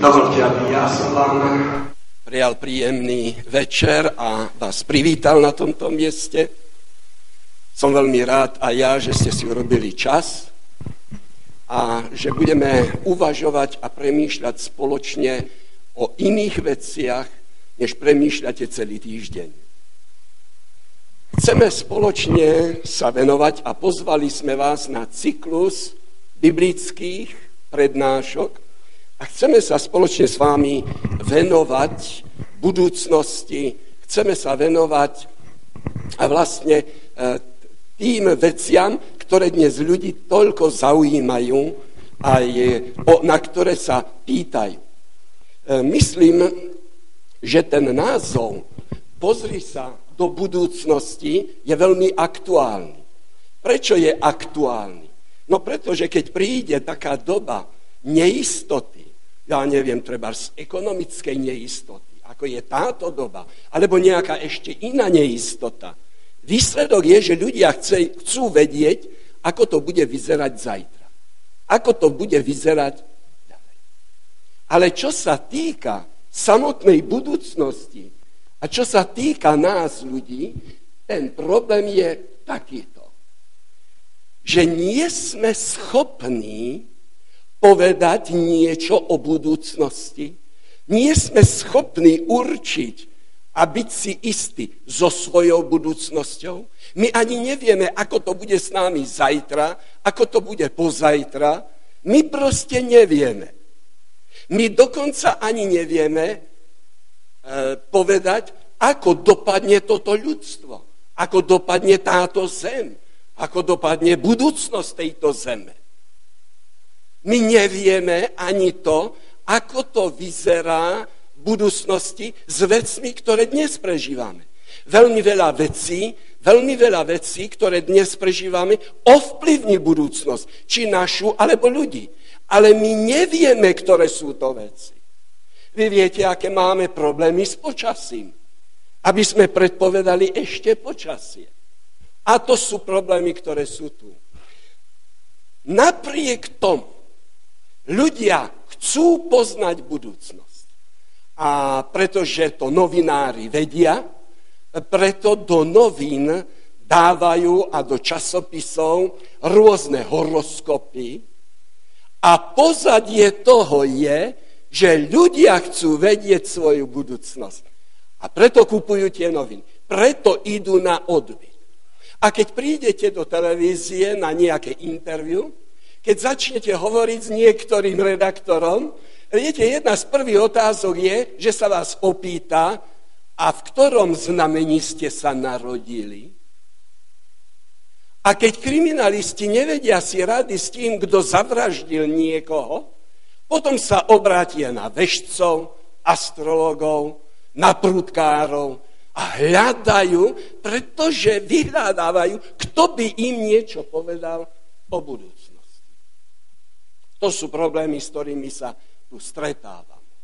Dovolte, aby ja som vám prijal príjemný večer a vás privítal na tomto mieste. Som veľmi rád a ja, že ste si urobili čas a že budeme uvažovať a premýšľať spoločne o iných veciach, než premýšľate celý týždeň. Chceme spoločne sa venovať a pozvali sme vás na cyklus biblických prednášok, a chceme sa spoločne s vámi venovať budúcnosti, chceme sa venovať a vlastne e, tým veciam, ktoré dnes ľudí toľko zaujímajú a na ktoré sa pýtajú. E, myslím, že ten názov Pozri sa do budúcnosti je veľmi aktuálny. Prečo je aktuálny? No pretože keď príde taká doba neistoty, ja neviem, treba z ekonomickej neistoty, ako je táto doba, alebo nejaká ešte iná neistota. Výsledok je, že ľudia chce, chcú vedieť, ako to bude vyzerať zajtra. Ako to bude vyzerať ďalej. Ale čo sa týka samotnej budúcnosti a čo sa týka nás ľudí, ten problém je takýto. Že nie sme schopní povedať niečo o budúcnosti. Nie sme schopní určiť a byť si istí so svojou budúcnosťou. My ani nevieme, ako to bude s námi zajtra, ako to bude pozajtra. My proste nevieme. My dokonca ani nevieme e, povedať, ako dopadne toto ľudstvo, ako dopadne táto zem, ako dopadne budúcnosť tejto zeme. My nevieme ani to, ako to vyzerá v budúcnosti s vecmi, ktoré dnes prežívame. Veľmi veľa vecí, veľmi veľa vecí, ktoré dnes prežívame, ovplyvní budúcnosť, či našu, alebo ľudí. Ale my nevieme, ktoré sú to veci. Vy viete, aké máme problémy s počasím. Aby sme predpovedali ešte počasie. A to sú problémy, ktoré sú tu. Napriek tomu, Ľudia chcú poznať budúcnosť. A pretože to novinári vedia, preto do novín dávajú a do časopisov rôzne horoskopy a pozadie toho je, že ľudia chcú vedieť svoju budúcnosť. A preto kupujú tie noviny. Preto idú na odbyt. A keď prídete do televízie na nejaké interviu, keď začnete hovoriť s niektorým redaktorom, viete, jedna z prvých otázok je, že sa vás opýta, a v ktorom znamení ste sa narodili? A keď kriminalisti nevedia si rady s tým, kto zavraždil niekoho, potom sa obrátia na vešcov, astrologov, na prúdkárov a hľadajú, pretože vyhľadávajú, kto by im niečo povedal o budúcnosti. To sú problémy, s ktorými sa tu stretávame.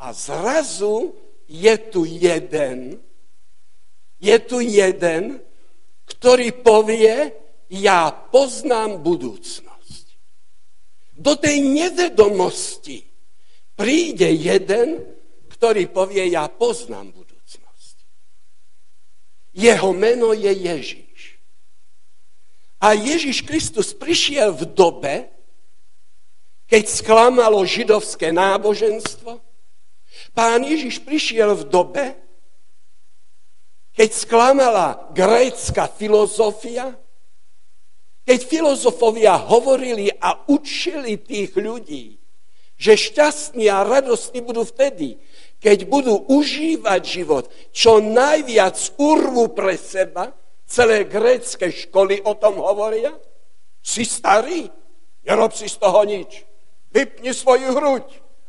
A zrazu je tu jeden, je tu jeden, ktorý povie, ja poznám budúcnosť. Do tej nevedomosti príde jeden, ktorý povie, ja poznám budúcnosť. Jeho meno je Ježíš. A Ježíš Kristus prišiel v dobe, keď sklamalo židovské náboženstvo, pán Ježiš prišiel v dobe, keď sklamala grécka filozofia, keď filozofovia hovorili a učili tých ľudí, že šťastní a radostní budú vtedy, keď budú užívať život, čo najviac urvu pre seba, celé grécke školy o tom hovoria. Si starý, nerob si z toho nič. Vypni svoju hruď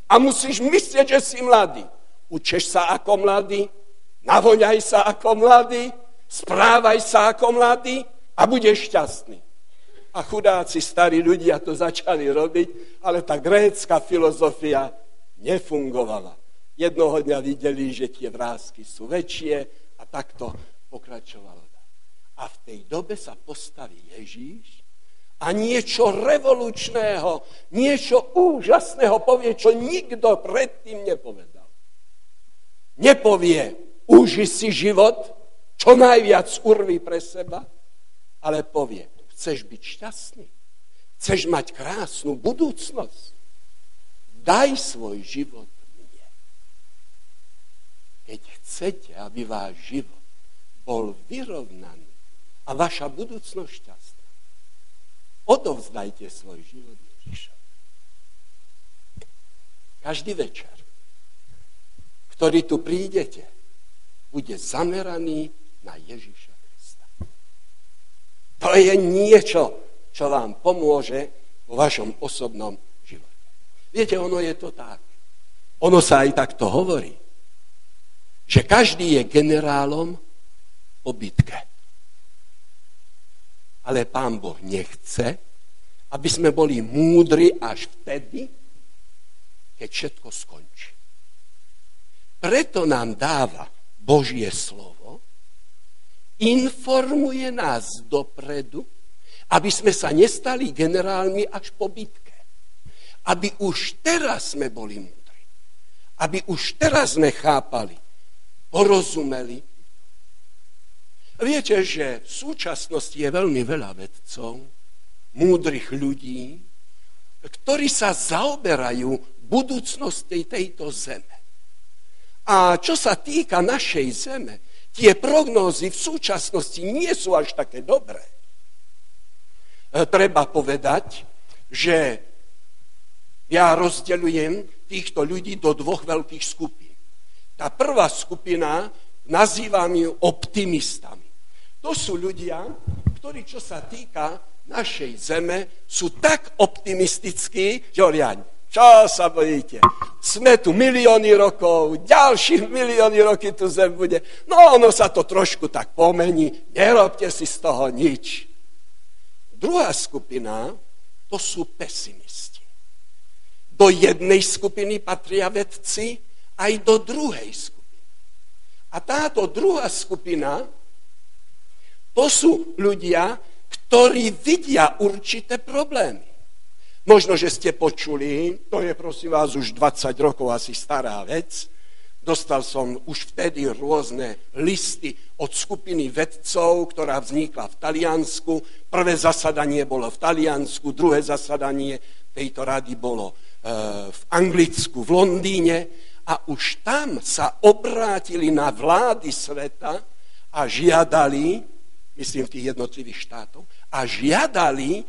a musíš myslieť, že si mladý. Učeš sa ako mladý, navoňaj sa ako mladý, správaj sa ako mladý a budeš šťastný. A chudáci starí ľudia to začali robiť, ale tá grécka filozofia nefungovala. Jednoho dňa videli, že tie vrázky sú väčšie a takto pokračovalo. A v tej dobe sa postaví Ježíš a niečo revolučného, niečo úžasného povie, čo nikto predtým nepovedal. Nepovie, uži si život, čo najviac urví pre seba, ale povie, chceš byť šťastný, chceš mať krásnu budúcnosť, daj svoj život mne. Keď chcete, aby váš život bol vyrovnaný a vaša budúcnosť šťastná, odovzdajte svoj život Ježišovi. Každý večer, ktorý tu prídete, bude zameraný na Ježiša Krista. To je niečo, čo vám pomôže vo vašom osobnom Viete, ono je to tak. Ono sa aj takto hovorí, že každý je generálom po bitke. Ale pán Boh nechce, aby sme boli múdri až vtedy, keď všetko skončí. Preto nám dáva Božie slovo, informuje nás dopredu, aby sme sa nestali generálmi až po bitke aby už teraz sme boli múdri. Aby už teraz sme chápali, porozumeli. Viete, že v súčasnosti je veľmi veľa vedcov, múdrych ľudí, ktorí sa zaoberajú budúcnosti tejto zeme. A čo sa týka našej zeme, tie prognózy v súčasnosti nie sú až také dobré. E, treba povedať, že ja rozdeľujem týchto ľudí do dvoch veľkých skupín. Tá prvá skupina, nazývam ju optimistami. To sú ľudia, ktorí, čo sa týka našej zeme, sú tak optimistickí, že hovoria, čo sa bojíte? Sme tu milióny rokov, ďalších milióny roky tu zem bude. No, ono sa to trošku tak pomení, nerobte si z toho nič. Druhá skupina, to sú pesimisti. Do jednej skupiny patria vedci, aj do druhej skupiny. A táto druhá skupina, to sú ľudia, ktorí vidia určité problémy. Možno, že ste počuli, to je prosím vás už 20 rokov asi stará vec, Dostal som už vtedy rôzne listy od skupiny vedcov, ktorá vznikla v Taliansku. Prvé zasadanie bolo v Taliansku, druhé zasadanie tejto rady bolo Eh, v Anglicku, v Londýne a už tam sa obrátili na vlády sveta a žiadali, myslím v tých jednotlivých štátov, a žiadali,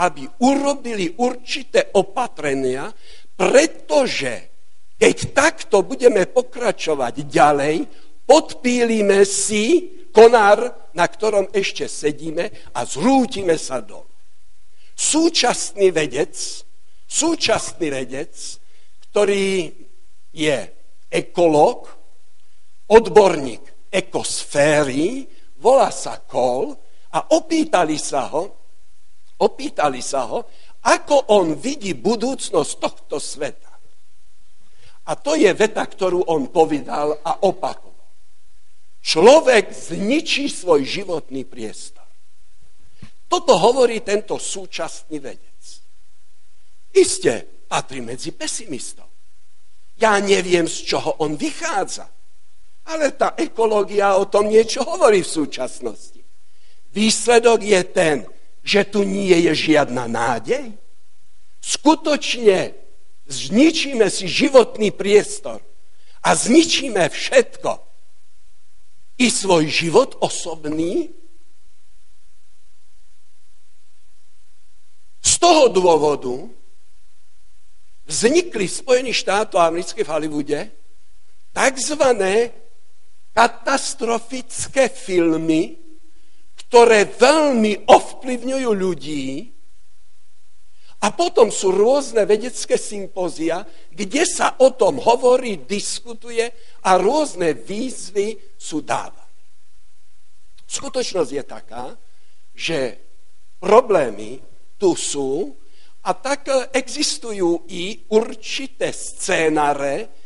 aby urobili určité opatrenia, pretože keď takto budeme pokračovať ďalej, podpílime si konár, na ktorom ešte sedíme a zrútime sa dol. Súčasný vedec súčasný vedec, ktorý je ekológ, odborník ekosféry, volá sa Kohl a opýtali sa ho, opýtali sa ho, ako on vidí budúcnosť tohto sveta. A to je veta, ktorú on povedal a opakoval. Človek zničí svoj životný priestor. Toto hovorí tento súčasný vedec. Isté, patrí medzi pesimistov. Ja neviem, z čoho on vychádza, ale tá ekológia o tom niečo hovorí v súčasnosti. Výsledok je ten, že tu nie je žiadna nádej. Skutočne zničíme si životný priestor a zničíme všetko. I svoj život osobný. Z toho dôvodu vznikli v Spojených štátoch amerických v Hollywoode takzvané katastrofické filmy, ktoré veľmi ovplyvňujú ľudí a potom sú rôzne vedecké sympózia, kde sa o tom hovorí, diskutuje a rôzne výzvy sú dávané. Skutočnosť je taká, že problémy tu sú, a tak existujú i určité scénare,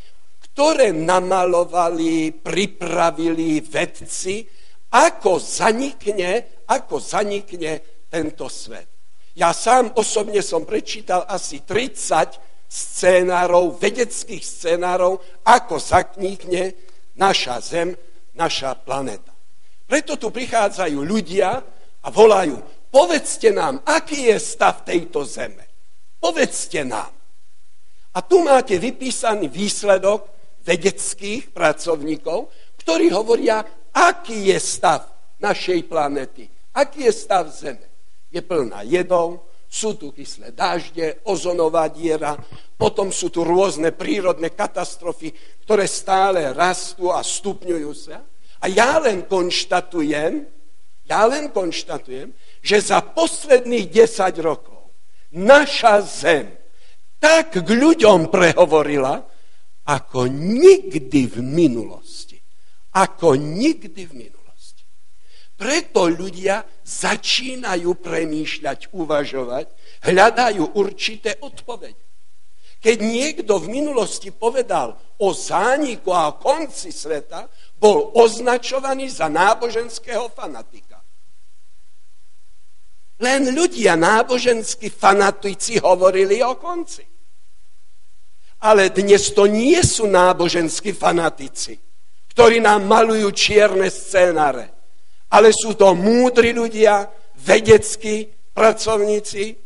ktoré namalovali, pripravili vedci, ako zanikne, ako zanikne tento svet. Ja sám osobne som prečítal asi 30 scénárov, vedeckých scénárov, ako zakníkne naša Zem, naša planeta. Preto tu prichádzajú ľudia a volajú, povedzte nám, aký je stav tejto Zeme. Povedzte nám. A tu máte vypísaný výsledok vedeckých pracovníkov, ktorí hovoria, aký je stav našej planety, aký je stav Zeme. Je plná jedou, sú tu kyslé dažde, ozonová diera, potom sú tu rôzne prírodné katastrofy, ktoré stále rastú a stupňujú sa. A ja len konštatujem, ja len konštatujem, že za posledných 10 rokov naša zem tak k ľuďom prehovorila, ako nikdy v minulosti. Ako nikdy v minulosti. Preto ľudia začínajú premýšľať, uvažovať, hľadajú určité odpovede. Keď niekto v minulosti povedal o zániku a o konci sveta, bol označovaný za náboženského fanatika. Len ľudia náboženskí fanatici hovorili o konci. Ale dnes to nie sú náboženskí fanatici, ktorí nám malujú čierne scénare, ale sú to múdri ľudia, vedeckí pracovníci,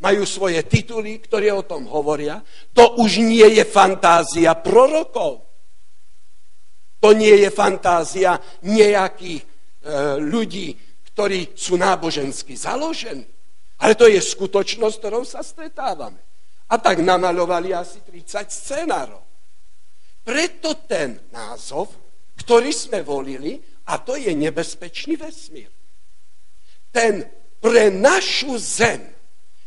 majú svoje tituly, ktoré o tom hovoria. To už nie je fantázia prorokov. To nie je fantázia nejakých e, ľudí, ktorí sú nábožensky založení. Ale to je skutočnosť, ktorou sa stretávame. A tak namalovali asi 30 scenárov. Preto ten názov, ktorý sme volili, a to je nebezpečný vesmír. Ten pre našu zem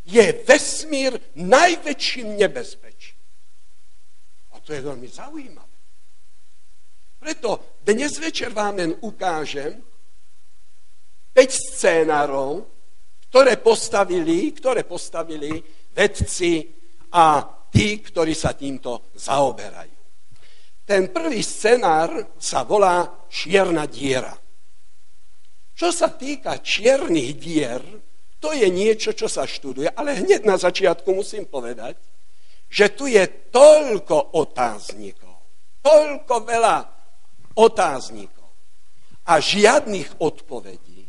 je vesmír najväčším nebezpečím. A to je veľmi zaujímavé. Preto dnes večer vám len ukážem 5 scénárov, ktoré postavili, ktoré postavili vedci a tí, ktorí sa týmto zaoberajú. Ten prvý scenár sa volá čierna diera. Čo sa týka čiernych dier, to je niečo, čo sa študuje, ale hneď na začiatku musím povedať, že tu je toľko otáznikov, toľko veľa otáznikov a žiadnych odpovedí.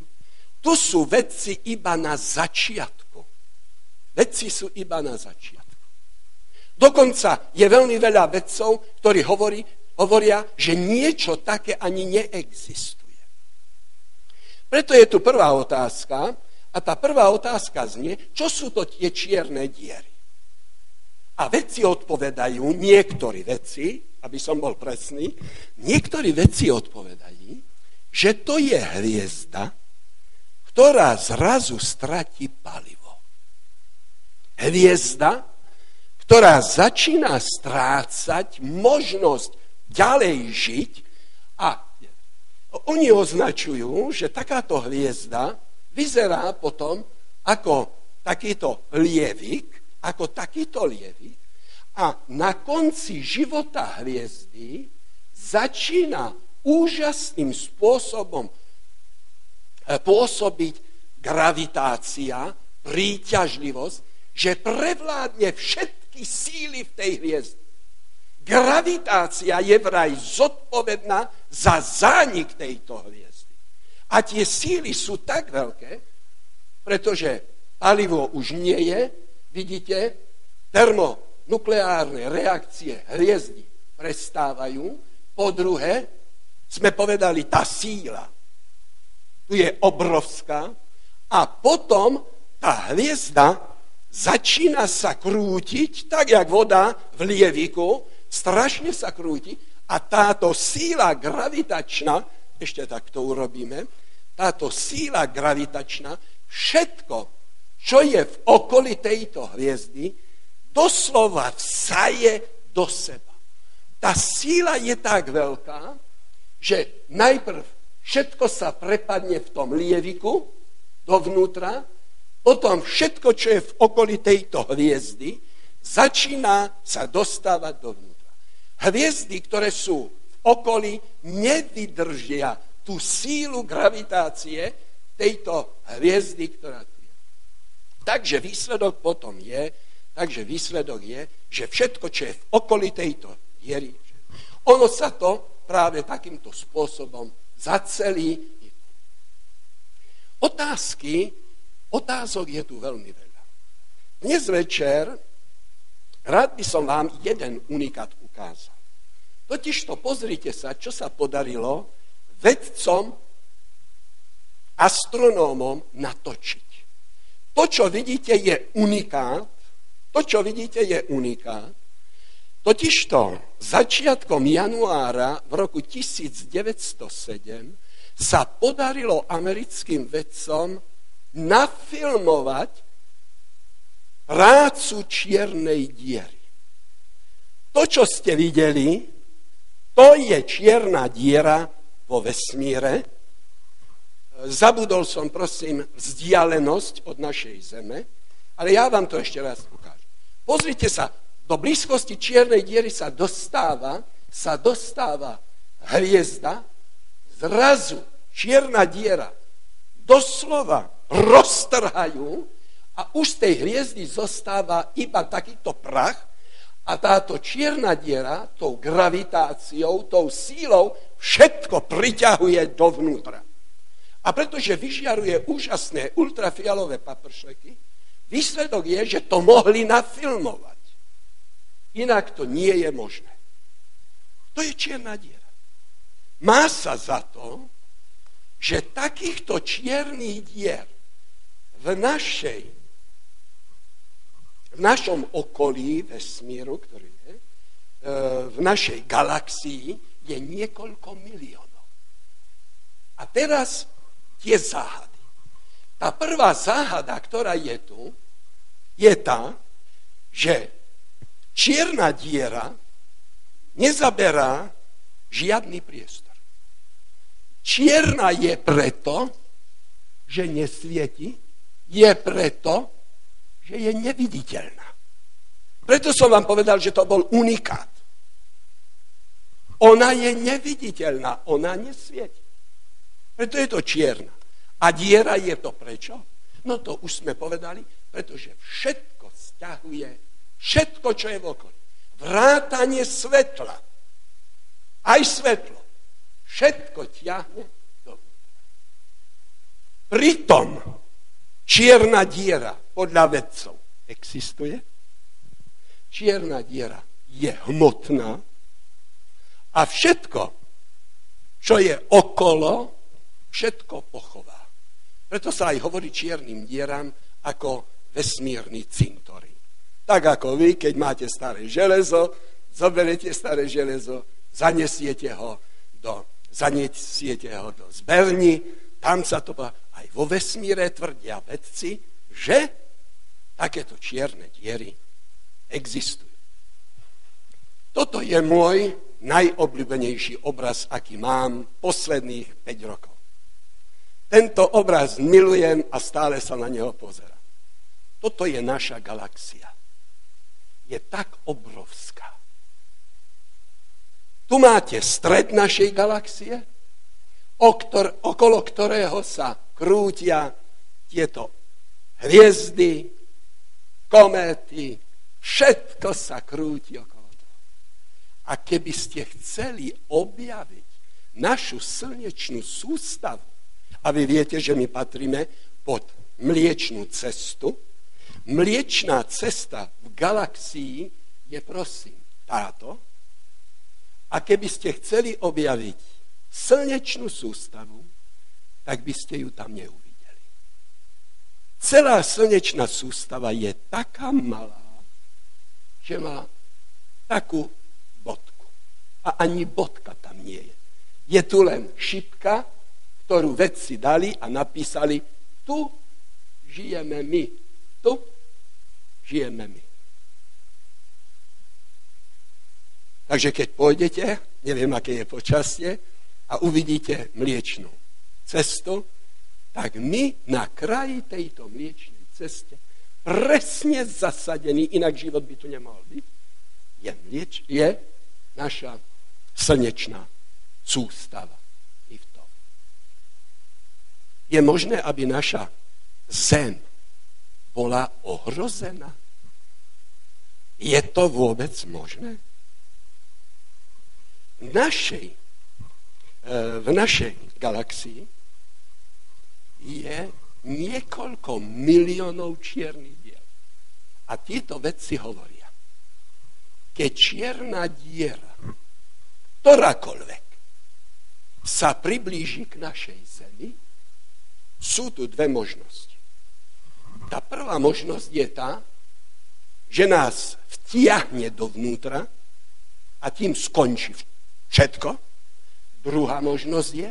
Tu sú vedci iba na začiatku. Vedci sú iba na začiatku. Dokonca je veľmi veľa vedcov, ktorí hovorí, hovoria, že niečo také ani neexistuje. Preto je tu prvá otázka a tá prvá otázka znie, čo sú to tie čierne diery. A vedci odpovedajú, niektorí vedci, aby som bol presný, niektorí vedci odpovedajú, že to je hviezda, ktorá zrazu stratí palivo. Hviezda, ktorá začína strácať možnosť ďalej žiť a oni označujú, že takáto hviezda vyzerá potom ako takýto lievik, ako takýto lievik a na konci života hviezdy začína úžasným spôsobom eh, pôsobiť gravitácia, príťažlivosť, že prevládne všetky všetky síly v tej hviezde. Gravitácia je vraj zodpovedná za zánik tejto hviezdy. A tie síly sú tak veľké, pretože palivo už nie je, vidíte, termonukleárne reakcie hviezdy prestávajú. Po druhé, sme povedali, tá síla tu je obrovská a potom tá hviezda začína sa krútiť, tak jak voda v lieviku, strašne sa krúti a táto síla gravitačná, ešte tak to urobíme, táto síla gravitačná, všetko, čo je v okolí tejto hviezdy, doslova vsaje do seba. Tá síla je tak veľká, že najprv všetko sa prepadne v tom lieviku dovnútra potom všetko, čo je v okolí tejto hviezdy, začína sa dostávať dovnútra. Hviezdy, ktoré sú v okolí, nevydržia tú sílu gravitácie tejto hviezdy, ktorá tu je. Takže výsledok potom je, takže výsledok je, že všetko, čo je v okolí tejto diery, ono sa to práve takýmto spôsobom zacelí. Otázky, otázok je tu veľmi veľa. Dnes večer rád by som vám jeden unikát ukázal. Totiž to pozrite sa, čo sa podarilo vedcom, astronómom natočiť. To, čo vidíte, je unikát. To, čo vidíte, je unikát. Totižto začiatkom januára v roku 1907 sa podarilo americkým vedcom nafilmovať prácu čiernej diery. To, čo ste videli, to je čierna diera vo vesmíre. Zabudol som, prosím, vzdialenosť od našej Zeme, ale ja vám to ešte raz ukážem. Pozrite sa, do blízkosti čiernej diery sa dostáva, sa dostáva hviezda, zrazu čierna diera doslova roztrhajú a už z tej hviezdy zostáva iba takýto prach a táto čierna diera tou gravitáciou, tou sílou všetko priťahuje dovnútra. A pretože vyžiaruje úžasné ultrafialové papršleky, výsledok je, že to mohli nafilmovať. Inak to nie je možné. To je čierna diera. Má sa za to, že takýchto čiernych dier v našej v našom okolí vesmíru, ktorý je, e, v našej galaxii je niekoľko miliónov. A teraz tie záhady. Tá prvá záhada, ktorá je tu, je tá, že Čierna diera nezaberá žiadny priestor. Čierna je preto, že nesvieti, je preto, že je neviditeľná. Preto som vám povedal, že to bol unikát. Ona je neviditeľná, ona nesvieti. Preto je to čierna. A diera je to prečo? No to už sme povedali, pretože všetko stiahuje Všetko, čo je v okolí. Vrátanie svetla. Aj svetlo. Všetko ťahne do Pritom čierna diera podľa vedcov existuje. Čierna diera je hmotná a všetko, čo je okolo, všetko pochová. Preto sa aj hovorí čiernym dieram ako vesmírny cintorín. Tak ako vy, keď máte staré železo, zoberete staré železo, zanesiete ho do, zanesiete ho do zberni, tam sa to vo vesmíre tvrdia vedci, že takéto čierne diery existujú. Toto je môj najobľúbenejší obraz, aký mám posledných 5 rokov. Tento obraz milujem a stále sa na neho pozerám. Toto je naša galaxia je tak obrovská. Tu máte stred našej galaxie, okolo ktorého sa krútia tieto hviezdy, kométy, všetko sa krúti okolo toho. A keby ste chceli objaviť našu slnečnú sústavu, a vy viete, že my patríme pod mliečnú cestu, mliečná cesta v galaxii je prosím táto. A keby ste chceli objaviť slnečnú sústavu, tak by ste ju tam neuvideli. Celá slnečná sústava je taká malá, že má takú bodku. A ani bodka tam nie je. Je tu len šipka, ktorú vedci dali a napísali, tu žijeme my. Tu žijeme my. Takže keď pôjdete, neviem, aké je počasie, a uvidíte mliečnú cestu, tak my na kraji tejto mliečnej ceste, presne zasadený, inak život by tu nemohol byť, je, mlieč, je naša slnečná sústava. I v tom. Je možné, aby naša zem bola ohrozená. Je to vôbec možné? V našej, v našej galaxii je niekoľko miliónov čiernych diel. A títo vedci hovoria, keď čierna diera, ktorákoľvek, sa priblíži k našej Zemi, sú tu dve možnosti. Tá prvá možnosť je tá, že nás vtiahne dovnútra a tým skončí všetko. Druhá možnosť je,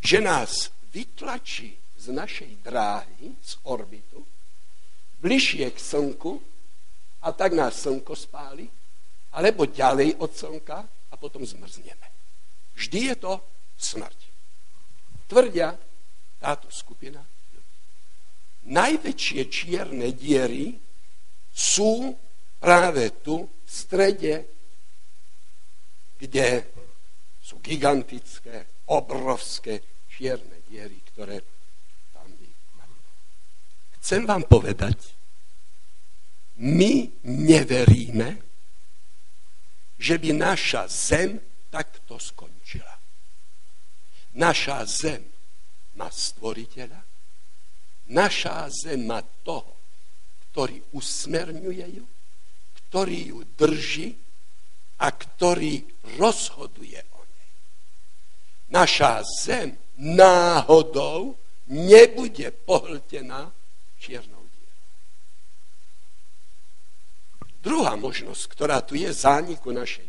že nás vytlačí z našej dráhy, z orbitu, bližšie k Slnku a tak nás Slnko spáli, alebo ďalej od Slnka a potom zmrzneme. Vždy je to smrť. Tvrdia táto skupina. Najväčšie čierne diery sú práve tu v strede, kde sú gigantické, obrovské čierne diery, ktoré Chcem vám povedať, my neveríme, že by naša zem takto skončila. Naša zem má stvoriteľa, naša zem má toho, ktorý usmerňuje ju, ktorý ju drží a ktorý rozhoduje. Naša zem náhodou nebude pohltená čiernou dierou. Druhá možnosť, ktorá tu je zániku našej,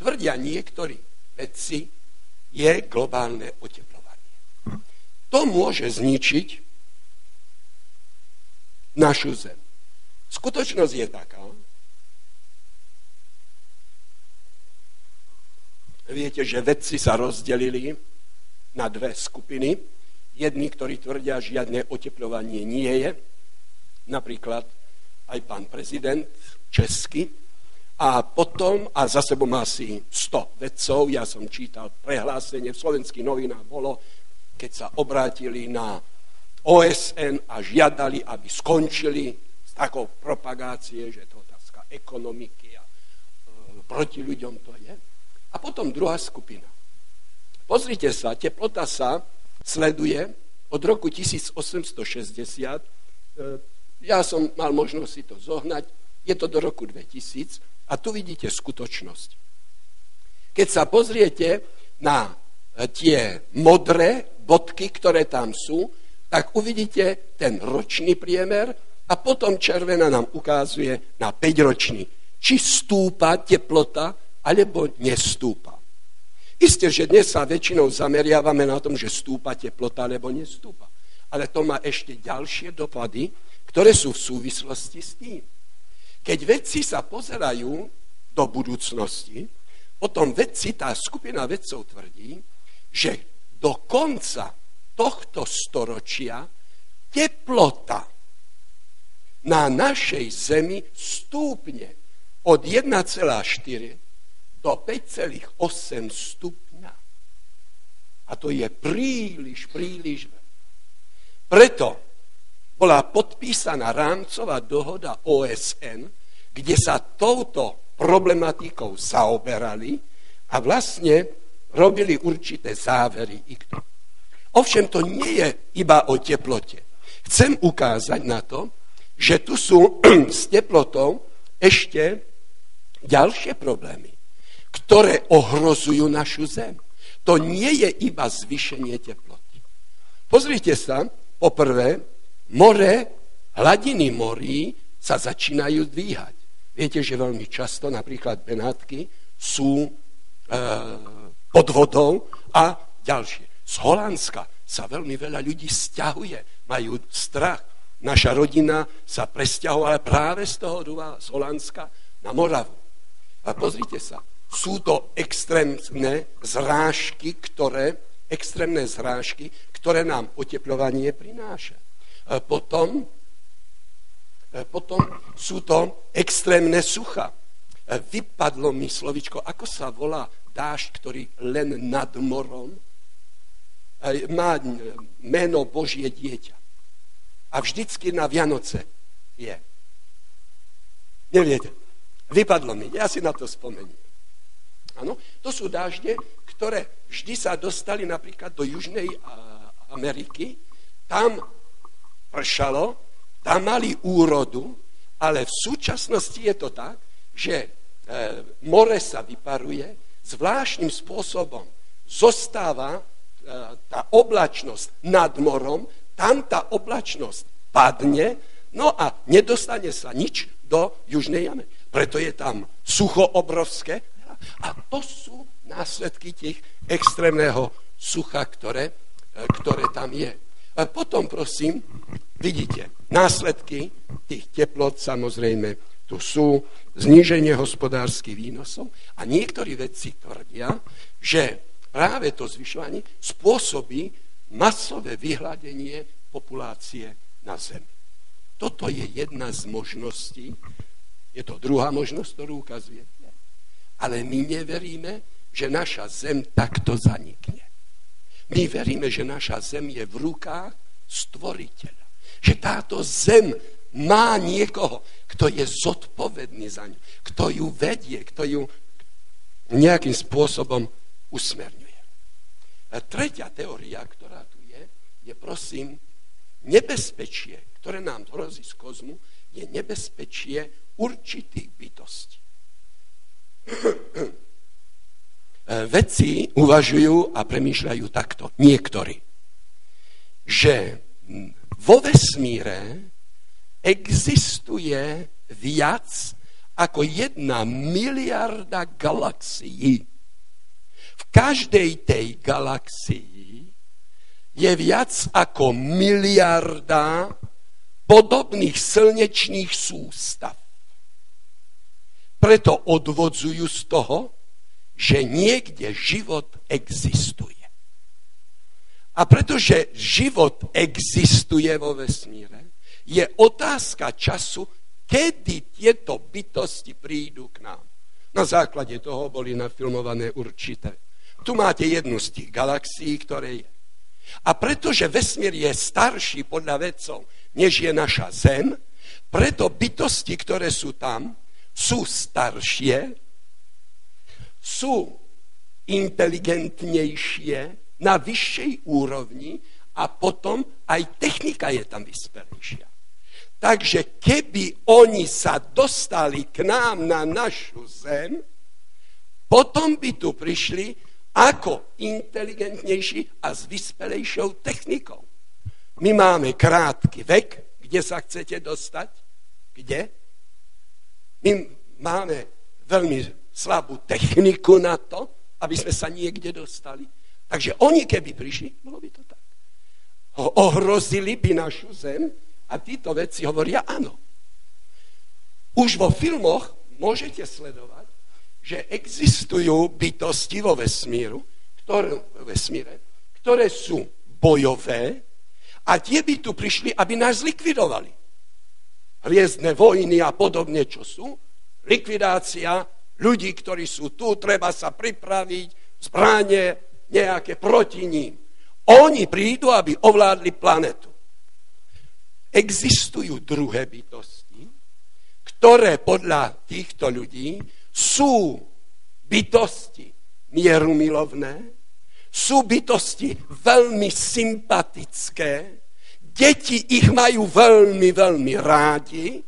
tvrdia niektorí vedci, je globálne oteplovanie. To môže zničiť našu zem. Skutočnosť je taká, viete, že vedci sa rozdelili na dve skupiny. Jedni, ktorí tvrdia, žiadne oteplovanie nie je, napríklad aj pán prezident český, a potom, a za sebou má asi 100 vedcov, ja som čítal prehlásenie v slovenských novinách bolo, keď sa obrátili na OSN a žiadali, aby skončili s takou propagácie, že to otázka ekonomiky a e, proti ľuďom to je. A potom druhá skupina. Pozrite sa, teplota sa sleduje od roku 1860. E, ja som mal možnosť si to zohnať. Je to do roku 2000 a tu vidíte skutočnosť. Keď sa pozriete na e, tie modré bodky, ktoré tam sú, tak uvidíte ten ročný priemer a potom červená nám ukazuje na 5 ročný. Či stúpa teplota, alebo nestúpa. Isté, že dnes sa väčšinou zameriavame na tom, že stúpa teplota alebo nestúpa. Ale to má ešte ďalšie dopady, ktoré sú v súvislosti s tým. Keď vedci sa pozerajú do budúcnosti, potom vedci, tá skupina vedcov tvrdí, že do konca tohto storočia teplota na našej Zemi stúpne od 1,4 do 5,8 stupňa. A to je príliš, príliš veľa. Preto bola podpísaná rámcová dohoda OSN, kde sa touto problematikou zaoberali a vlastne robili určité závery. Ovšem to nie je iba o teplote. Chcem ukázať na to, že tu sú s teplotou ešte ďalšie problémy ktoré ohrozujú našu zem. To nie je iba zvýšenie teploty. Pozrite sa, poprvé, more, hladiny morí sa začínajú dvíhať. Viete, že veľmi často napríklad Benátky sú e, pod vodou a ďalšie. Z Holandska sa veľmi veľa ľudí stiahuje, majú strach. Naša rodina sa presťahovala práve z toho z Holandska na Moravu. A pozrite sa, sú to extrémne zrážky, ktoré, extrémne zrážky, ktoré nám oteplovanie prináša. E, potom, e, potom sú to extrémne sucha. E, vypadlo mi slovičko, ako sa volá dážď, ktorý len nad morom má meno Božie dieťa. A vždycky na Vianoce je. Neviete, vypadlo mi, ja si na to spomeniem. Áno, to sú dážde, ktoré vždy sa dostali napríklad do Južnej Ameriky. Tam pršalo, tam mali úrodu, ale v súčasnosti je to tak, že e, more sa vyparuje, zvláštnym spôsobom zostáva e, tá oblačnosť nad morom, tam tá oblačnosť padne, no a nedostane sa nič do Južnej Ameriky. Preto je tam sucho obrovské, a to sú následky tých extrémneho sucha, ktoré, e, ktoré tam je. A potom, prosím, vidíte, následky tých teplot samozrejme tu sú, zníženie hospodárskych výnosov a niektorí vedci tvrdia, že práve to zvyšovanie spôsobí masové vyhľadenie populácie na Zemi. Toto je jedna z možností, je to druhá možnosť, ktorú ukazuje ale my neveríme, že naša zem takto zanikne. My veríme, že naša zem je v rukách stvoriteľa. Že táto zem má niekoho, kto je zodpovedný za ňu, kto ju vedie, kto ju nejakým spôsobom usmerňuje. A tretia teória, ktorá tu je, je prosím nebezpečie, ktoré nám hrozí z kozmu, je nebezpečie určitých bytostí. Vedci uvažujú a premýšľajú takto, niektorí, že vo vesmíre existuje viac ako jedna miliarda galaxií. V každej tej galaxii je viac ako miliarda podobných slnečných sústav. Preto odvodzujú z toho, že niekde život existuje. A pretože život existuje vo vesmíre, je otázka času, kedy tieto bytosti prídu k nám. Na základe toho boli nafilmované určité. Tu máte jednu z tých galaxií, ktoré je. A pretože vesmír je starší podľa vedcov, než je naša Zem, preto bytosti, ktoré sú tam, sú staršie, sú inteligentnejšie, na vyššej úrovni a potom aj technika je tam vyspelejšia. Takže keby oni sa dostali k nám na našu zem, potom by tu prišli ako inteligentnejší a s vyspelejšou technikou. My máme krátky vek, kde sa chcete dostať? Kde? My máme veľmi slabú techniku na to, aby sme sa niekde dostali. Takže oni, keby prišli, bolo by to tak. Ohrozili by našu zem a títo veci hovoria áno. Už vo filmoch môžete sledovať, že existujú bytosti vo vesmíru, ktoré, vesmíre, ktoré sú bojové a tie by tu prišli, aby nás likvidovali hviezdne vojny a podobne, čo sú, likvidácia ľudí, ktorí sú tu, treba sa pripraviť, zbranie nejaké proti ním. Oni prídu, aby ovládli planetu. Existujú druhé bytosti, ktoré podľa týchto ľudí sú bytosti mierumilovné, sú bytosti veľmi sympatické, Deti ich majú veľmi, veľmi rádi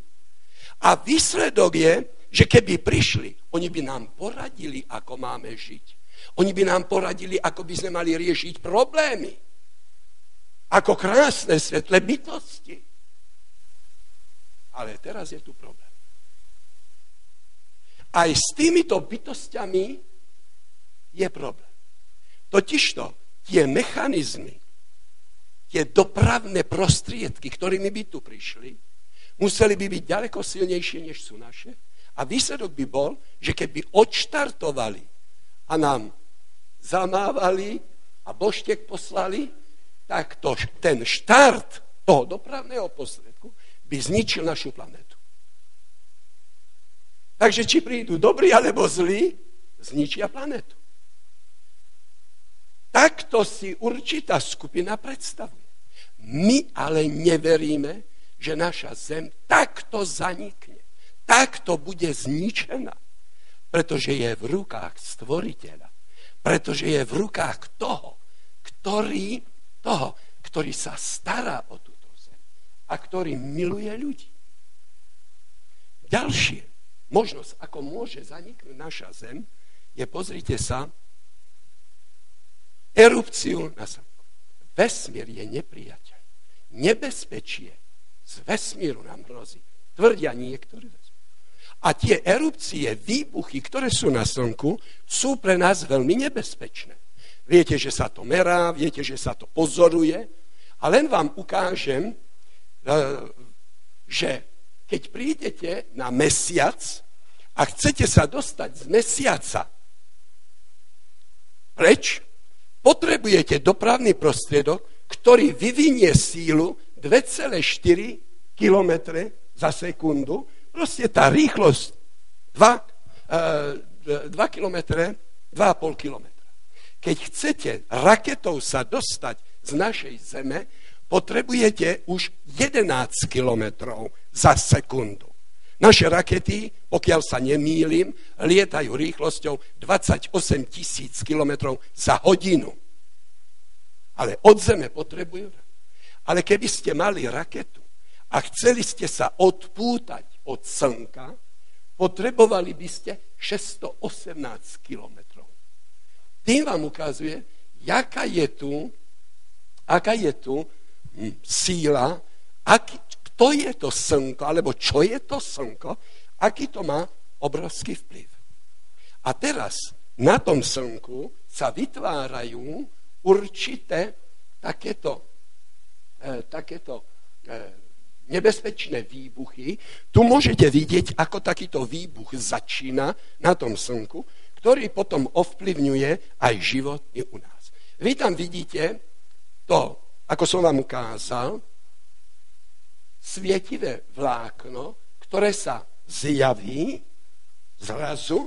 a výsledok je, že keby prišli, oni by nám poradili, ako máme žiť. Oni by nám poradili, ako by sme mali riešiť problémy. Ako krásne svetlé bytosti. Ale teraz je tu problém. Aj s týmito bytostiami je problém. Totižto tie mechanizmy, tie dopravné prostriedky, ktorými by tu prišli, museli by byť ďaleko silnejšie, než sú naše. A výsledok by bol, že keby odštartovali a nám zamávali a boštek poslali, tak to, ten štart toho dopravného prostriedku by zničil našu planetu. Takže či prídu dobrí alebo zlí, zničia planetu. Takto si určitá skupina predstavuje. My ale neveríme, že naša zem takto zanikne, takto bude zničená, pretože je v rukách stvoriteľa, pretože je v rukách toho, ktorý, toho, ktorý sa stará o túto zem a ktorý miluje ľudí. Ďalšie možnosť, ako môže zaniknúť naša zem, je, pozrite sa, erupciu na Slnku. Vesmír je nepriateľ. Nebezpečie z vesmíru nám hrozí. Tvrdia niektorí A tie erupcie, výbuchy, ktoré sú na Slnku, sú pre nás veľmi nebezpečné. Viete, že sa to merá, viete, že sa to pozoruje. A len vám ukážem, e, že keď prídete na mesiac a chcete sa dostať z mesiaca preč, potrebujete dopravný prostriedok, ktorý vyvinie sílu 2,4 km za sekundu. Proste tá rýchlosť 2, 2 km, 2,5 km. Keď chcete raketou sa dostať z našej Zeme, potrebujete už 11 km za sekundu. Naše rakety, pokiaľ sa nemýlim, lietajú rýchlosťou 28 tisíc km za hodinu. Ale od Zeme potrebujú ale keby ste mali raketu a chceli ste sa odpútať od slnka, potrebovali by ste 618 kilometrov. Tým vám ukazuje, jaká je tu, aká je tu hm, síla, aký, kto je to slnko, alebo čo je to slnko, aký to má obrovský vplyv. A teraz na tom slnku sa vytvárajú určité takéto E, takéto e, nebezpečné výbuchy. Tu môžete vidieť, ako takýto výbuch začína na tom slnku, ktorý potom ovplyvňuje aj život u nás. Vy tam vidíte to, ako som vám ukázal, svietivé vlákno, ktoré sa zjaví zrazu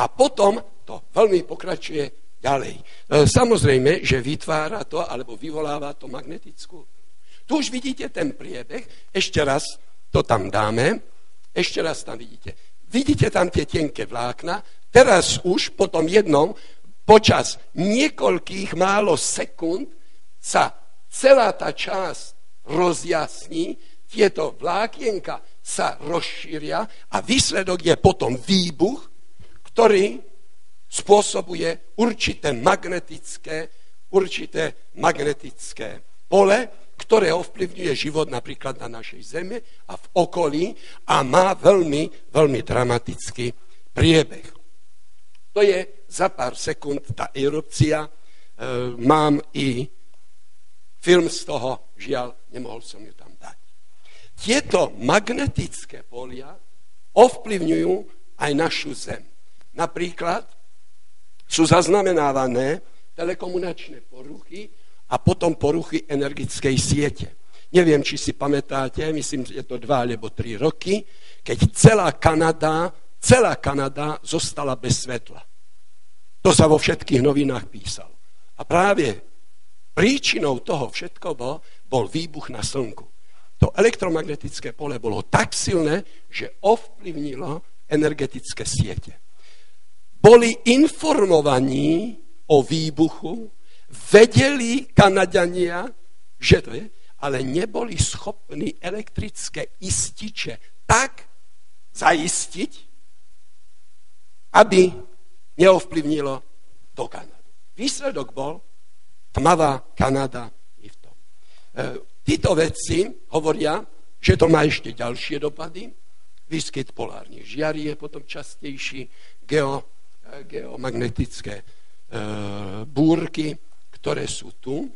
a potom to veľmi pokračuje ďalej. E, samozrejme, že vytvára to, alebo vyvoláva to magnetickú. Tu už vidíte ten priebeh, ešte raz to tam dáme, ešte raz tam vidíte. Vidíte tam tie tenké vlákna, teraz už po tom jednom, počas niekoľkých málo sekúnd sa celá tá časť rozjasní, tieto vlákienka sa rozšíria a výsledok je potom výbuch, ktorý spôsobuje určité magnetické, určité magnetické pole, ktoré ovplyvňuje život napríklad na našej Zeme a v okolí a má veľmi, veľmi dramatický priebeh. To je za pár sekúnd tá erupcia. E, mám i film z toho, žiaľ, nemohol som ju tam dať. Tieto magnetické polia ovplyvňujú aj našu Zem. Napríklad sú zaznamenávané telekomunačné poruchy a potom poruchy energickej siete. Neviem, či si pamätáte, myslím, že je to dva alebo tri roky, keď celá Kanada, celá Kanada zostala bez svetla. To sa vo všetkých novinách písalo. A práve príčinou toho všetko bol, bol výbuch na Slnku. To elektromagnetické pole bolo tak silné, že ovplyvnilo energetické siete boli informovaní o výbuchu, vedeli Kanadania, že to je, ale neboli schopní elektrické ističe tak zaistiť, aby neovplyvnilo do Kanadu. Výsledok bol tmavá Kanada i v tom. E, títo vedci hovoria, že to má ešte ďalšie dopady. Výskyt polárnych žiarí je potom častejší, geo geomagnetické e, búrky, ktoré sú tu.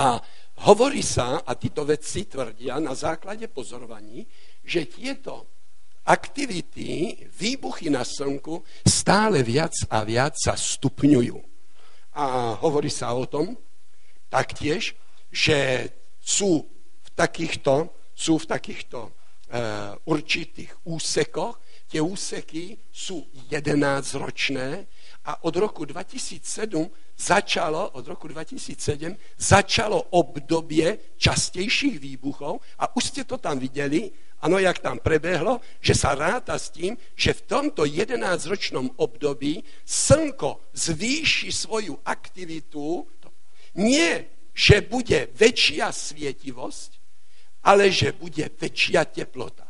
A hovorí sa, a títo vedci tvrdia na základe pozorovaní, že tieto aktivity, výbuchy na Slnku stále viac a viac sa stupňujú. A hovorí sa o tom taktiež, že sú v takýchto, sú v takýchto e, určitých úsekoch, Tie úseky sú 11-ročné a od roku 2007 začalo, od roku 2007, začalo obdobie častejších výbuchov a už ste to tam videli, ano, jak tam prebehlo, že sa ráta s tým, že v tomto 11-ročnom období slnko zvýši svoju aktivitu. Nie, že bude väčšia svietivosť, ale že bude väčšia teplota.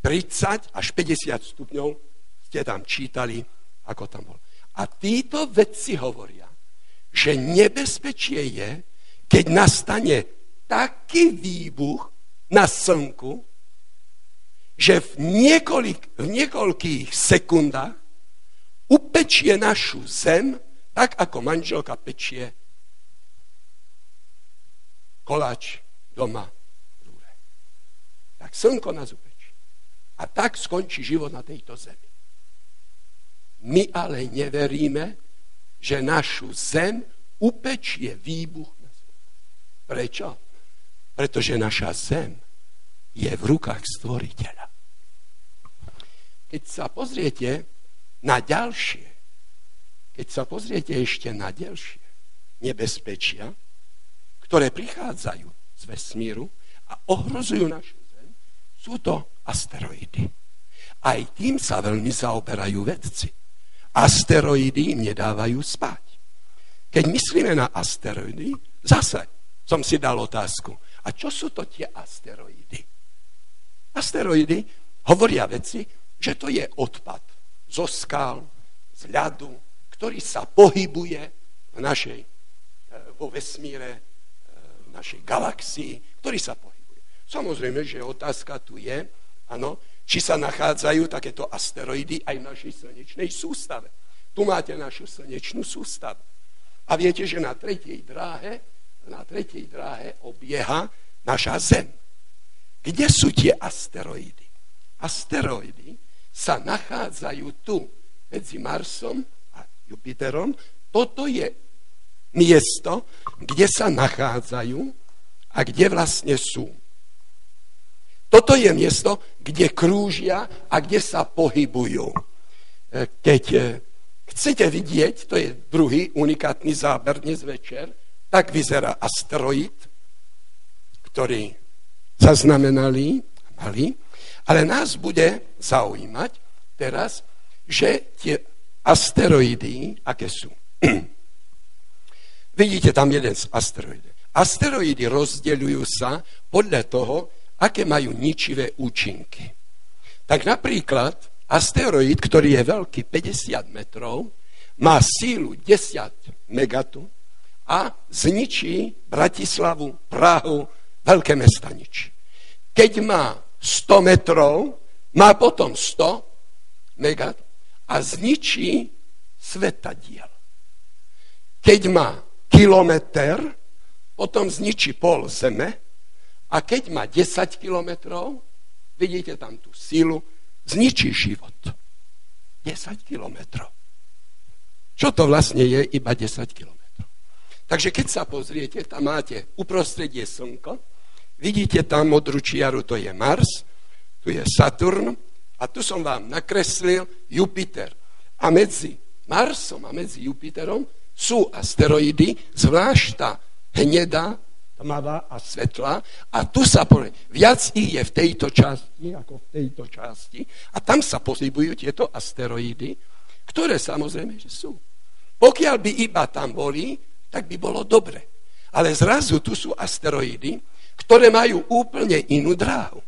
30 až 50 stupňov ste tam čítali, ako tam bol. A títo vedci hovoria, že nebezpečie je, keď nastane taký výbuch na slnku, že v, niekoľk, v niekoľkých sekundách upečie našu zem, tak ako manželka pečie koláč doma rúre. Tak slnko nás upečie. A tak skončí život na tejto zemi. My ale neveríme, že našu zem upečie výbuch na slnku. Prečo? Pretože naša zem je v rukách stvoriteľa. Keď sa pozriete na ďalšie, keď sa pozriete ešte na ďalšie nebezpečia, ktoré prichádzajú z vesmíru a ohrozujú našu zem, sú to asteroidy. Aj tým sa veľmi zaoberajú vedci. Asteroidy im nedávajú spať. Keď myslíme na asteroidy, zase som si dal otázku. A čo sú to tie asteroidy? Asteroidy hovoria veci, že to je odpad zo skál, z ľadu, ktorý sa pohybuje v našej, e, vo vesmíre, e, v našej galaxii, ktorý sa pohybuje. Samozrejme, že otázka tu je, áno, či sa nachádzajú takéto asteroidy aj v našej slnečnej sústave. Tu máte našu slnečnú sústavu. A viete, že na tretej dráhe, na tretej dráhe obieha naša Zem. Kde sú tie asteroidy? Asteroidy sa nachádzajú tu medzi Marsom a Jupiterom. Toto je miesto, kde sa nachádzajú a kde vlastne sú. Toto je miesto, kde krúžia a kde sa pohybujú. E, keď e, chcete vidieť, to je druhý unikátny záber dnes večer, tak vyzerá asteroid, ktorý zaznamenali, mali, ale nás bude zaujímať teraz, že tie asteroidy, aké sú. Vidíte tam jeden z asteroidov. Asteroidy rozdeľujú sa podľa toho, aké majú ničivé účinky. Tak napríklad asteroid, ktorý je veľký 50 metrov, má sílu 10 megatu a zničí Bratislavu, Prahu, veľké mesta ničí. Keď má 100 metrov, má potom 100 megat a zničí svetadiel. Keď má kilometr, potom zničí pol zeme a keď má 10 kilometrov, vidíte tam tú sílu, zničí život. 10 kilometrov. Čo to vlastne je iba 10 kilometrov? Takže keď sa pozriete, tam máte uprostredie slnko, vidíte tam modrú čiaru, to je Mars, tu je Saturn a tu som vám nakreslil Jupiter. A medzi Marsom a medzi Jupiterom sú asteroidy, zvlášť tá hnedá tmavá a svetlá a tu sa povie, viac ich je v tejto časti ako v tejto časti a tam sa pohybujú tieto asteroidy, ktoré samozrejme, že sú. Pokiaľ by iba tam boli, tak by bolo dobre. Ale zrazu tu sú asteroidy, ktoré majú úplne inú dráhu,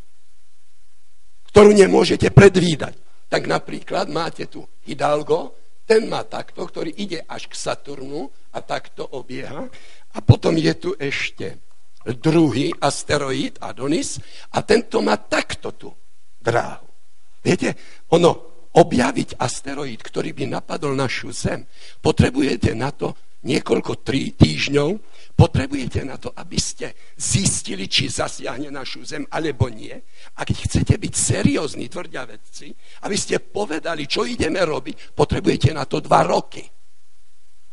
ktorú nemôžete predvídať. Tak napríklad máte tu Hidalgo, ten má takto, ktorý ide až k Saturnu a takto obieha. A potom je tu ešte druhý asteroid Adonis a tento má takto tú dráhu. Viete, ono, objaviť asteroid, ktorý by napadol našu Zem, potrebujete na to niekoľko trí týždňov, potrebujete na to, aby ste zistili, či zasiahne našu Zem, alebo nie. A keď chcete byť seriózni, tvrdia vedci, aby ste povedali, čo ideme robiť, potrebujete na to dva roky.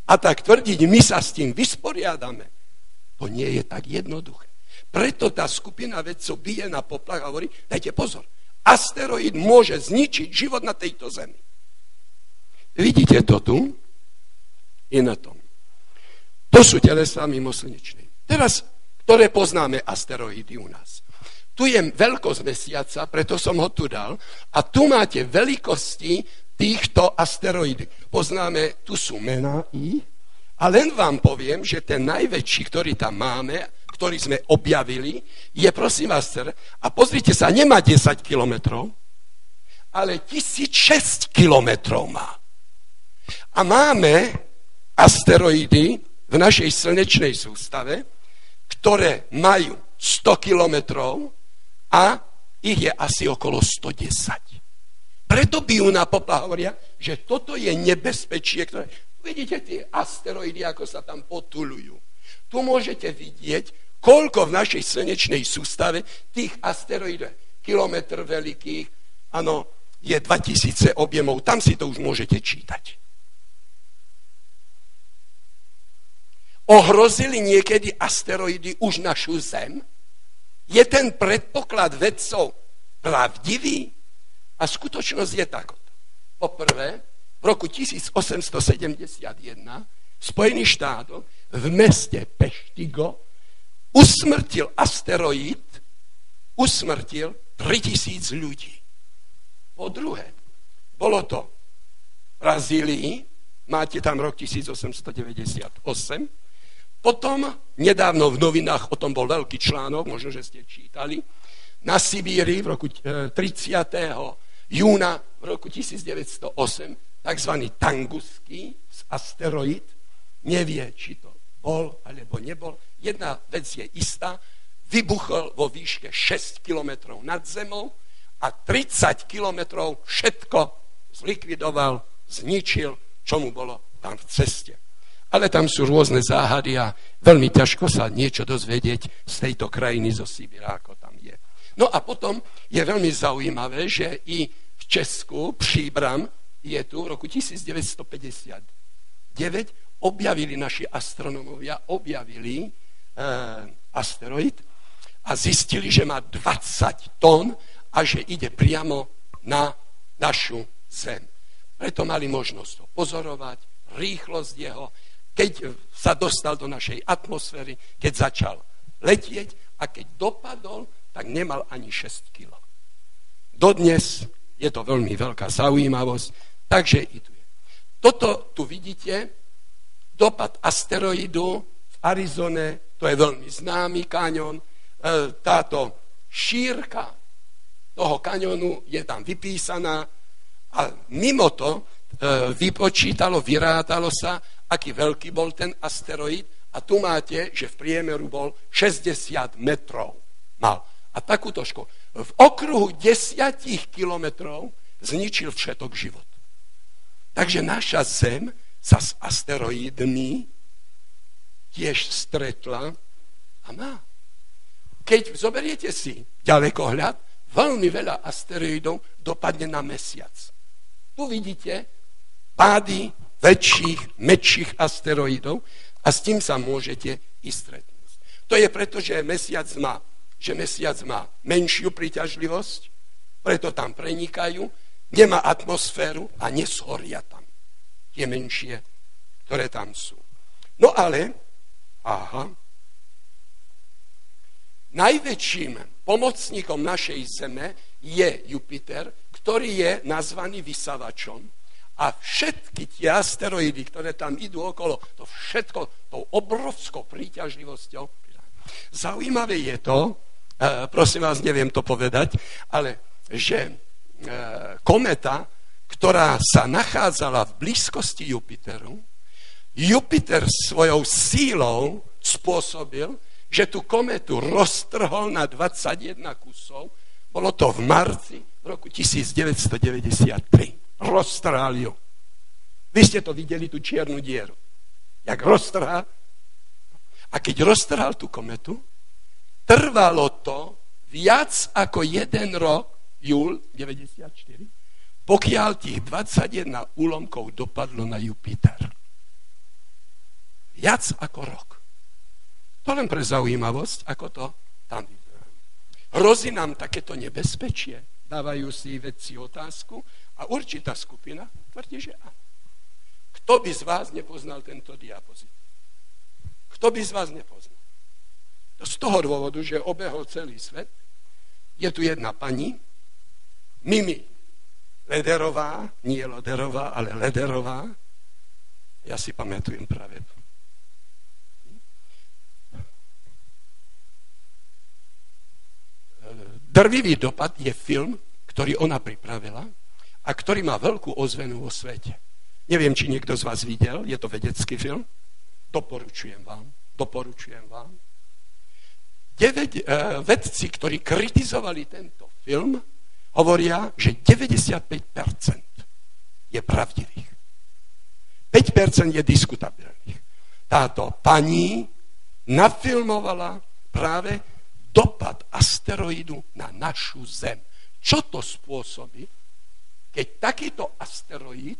A tak tvrdiť, my sa s tým vysporiadame, to nie je tak jednoduché. Preto tá skupina vedcov bije na poplach a hovorí, dajte pozor, asteroid môže zničiť život na tejto Zemi. Vidíte to tu? Je na tom. To sú telesa mimo slnečnej. Teraz, ktoré poznáme asteroidy u nás. Tu je veľkosť mesiaca, preto som ho tu dal. A tu máte veľkosti týchto asteroidy. Poznáme, tu sú mená ich. A len vám poviem, že ten najväčší, ktorý tam máme, ktorý sme objavili, je prosím vás, a pozrite sa, nemá 10 kilometrov, ale 1006 kilometrov má. A máme asteroidy v našej slnečnej sústave, ktoré majú 100 kilometrov a ich je asi okolo 110. Preto na popa hovoria, že toto je nebezpečie, ktoré Vidíte tie asteroidy, ako sa tam potulujú. Tu môžete vidieť, koľko v našej slnečnej sústave tých asteroidov, kilometr veľkých, áno, je 2000 objemov, tam si to už môžete čítať. Ohrozili niekedy asteroidy už našu Zem? Je ten predpoklad vedcov pravdivý? A skutočnosť je takoto. Poprvé, v roku 1871 v Spojených v meste Peštigo usmrtil asteroid, usmrtil 3000 ľudí. Po druhé, bolo to v Brazílii, máte tam rok 1898, potom nedávno v novinách o tom bol veľký článok, možno, že ste čítali, na Sibíri v roku 30. Eh, júna v roku 1908 tzv. Tanguský asteroid, nevie, či to bol alebo nebol. Jedna vec je istá, vybuchol vo výške 6 kilometrov nad zemou a 30 kilometrov všetko zlikvidoval, zničil, čo mu bolo tam v ceste. Ale tam sú rôzne záhady a veľmi ťažko sa niečo dozvedieť z tejto krajiny zo Sibira, ako tam je. No a potom je veľmi zaujímavé, že i v Česku Příbram je tu v roku 1959 objavili naši astronomovia, objavili e, asteroid a zistili, že má 20 tón a že ide priamo na našu Zem. Preto mali možnosť ho pozorovať, rýchlosť jeho, keď sa dostal do našej atmosféry, keď začal letieť a keď dopadol, tak nemal ani 6 kg. Dodnes je to veľmi veľká zaujímavosť, Takže i tu je. Toto tu vidíte, dopad asteroidu v Arizone, to je veľmi známy kaňon, e, táto šírka toho kaňonu je tam vypísaná a mimo to e, vypočítalo, vyrátalo sa, aký veľký bol ten asteroid a tu máte, že v priemeru bol 60 metrov mal. A takúto školu. V okruhu 10 kilometrov zničil všetok život. Takže naša Zem sa s asteroidmi tiež stretla a má. Keď zoberiete si ďalekohľad, veľmi veľa asteroidov dopadne na mesiac. Tu vidíte pády väčších, menších asteroidov a s tým sa môžete i stretnúť. To je preto, že mesiac má, že mesiac má menšiu príťažlivosť, preto tam prenikajú nemá atmosféru a neshoria tam tie menšie, ktoré tam sú. No ale, aha, najväčším pomocníkom našej Zeme je Jupiter, ktorý je nazvaný vysavačom a všetky tie asteroidy, ktoré tam idú okolo, to všetko tou obrovskou príťažlivosťou. Zaujímavé je to, eh, prosím vás, neviem to povedať, ale že E, kometa, ktorá sa nachádzala v blízkosti Jupiteru, Jupiter svojou sílou spôsobil, že tú kometu roztrhol na 21 kusov. Bolo to v marci roku 1993. Roztrhal ju. Vy ste to videli, tú čiernu dieru. Jak roztrhal. A keď roztrhal tú kometu, trvalo to viac ako jeden rok, júl 94, pokiaľ tých 21 úlomkov dopadlo na Jupiter. Viac ako rok. To len pre zaujímavosť, ako to tam vyzerá. Hrozí nám takéto nebezpečie? Dávajú si vedci otázku a určitá skupina tvrdí, že áno. Kto by z vás nepoznal tento diapozitív? Kto by z vás nepoznal? To z toho dôvodu, že obehol celý svet. Je tu jedna pani, Mimi Lederová, nie Lederová, ale Lederová. Ja si pamätujem práve to. Drvivý dopad je film, ktorý ona pripravila a ktorý má veľkú ozvenu vo svete. Neviem, či niekto z vás videl, je to vedecký film. Doporučujem vám, doporučujem vám. 9 uh, eh, vedci, ktorí kritizovali tento film, hovoria, že 95% je pravdivých. 5% je diskutabilných. Táto pani nafilmovala práve dopad asteroidu na našu Zem. Čo to spôsobí, keď takýto asteroid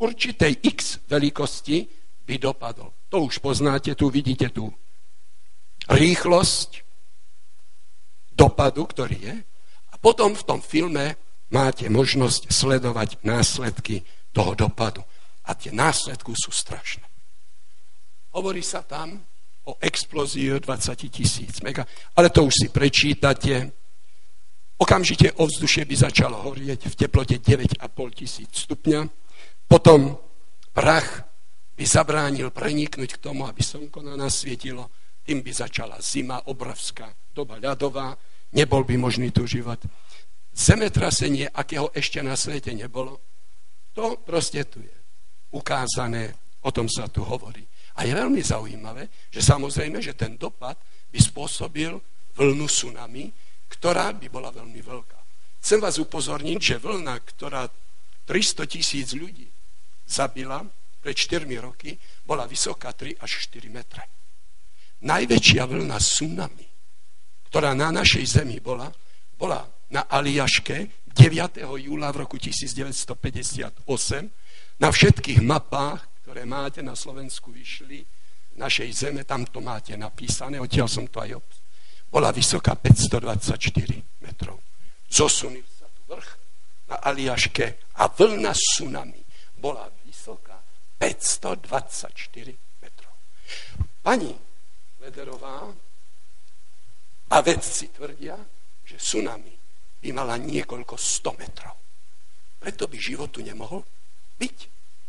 určitej x veľkosti by dopadol. To už poznáte, tu vidíte tú rýchlosť dopadu, ktorý je. A potom v tom filme máte možnosť sledovať následky toho dopadu. A tie následky sú strašné. Hovorí sa tam o explózii 20 tisíc mega, ale to už si prečítate. Okamžite ovzdušie by začalo horieť v teplote 9,5 tisíc stupňa. Potom prach by zabránil preniknúť k tomu, aby slnko na nás svietilo. Tým by začala zima, obrovská doba ľadová, nebol by možný tu život. Zemetrasenie, akého ešte na svete nebolo, to proste tu je ukázané, o tom sa tu hovorí. A je veľmi zaujímavé, že samozrejme, že ten dopad by spôsobil vlnu tsunami, ktorá by bola veľmi veľká. Chcem vás upozorniť, že vlna, ktorá 300 tisíc ľudí zabila pred 4 roky, bola vysoká 3 až 4 metre. Najväčšia vlna tsunami, ktorá na našej zemi bola, bola na Aliaške 9. júla v roku 1958. Na všetkých mapách ktoré máte na Slovensku vyšli, našej zeme, tam to máte napísané, odtiaľ som to aj op- bola vysoká 524 metrov. Zosunil sa tu vrch na Aliaške a vlna tsunami bola vysoká 524 metrov. Pani Lederová a vedci tvrdia, že tsunami by mala niekoľko 100 metrov. Preto by životu nemohol byť.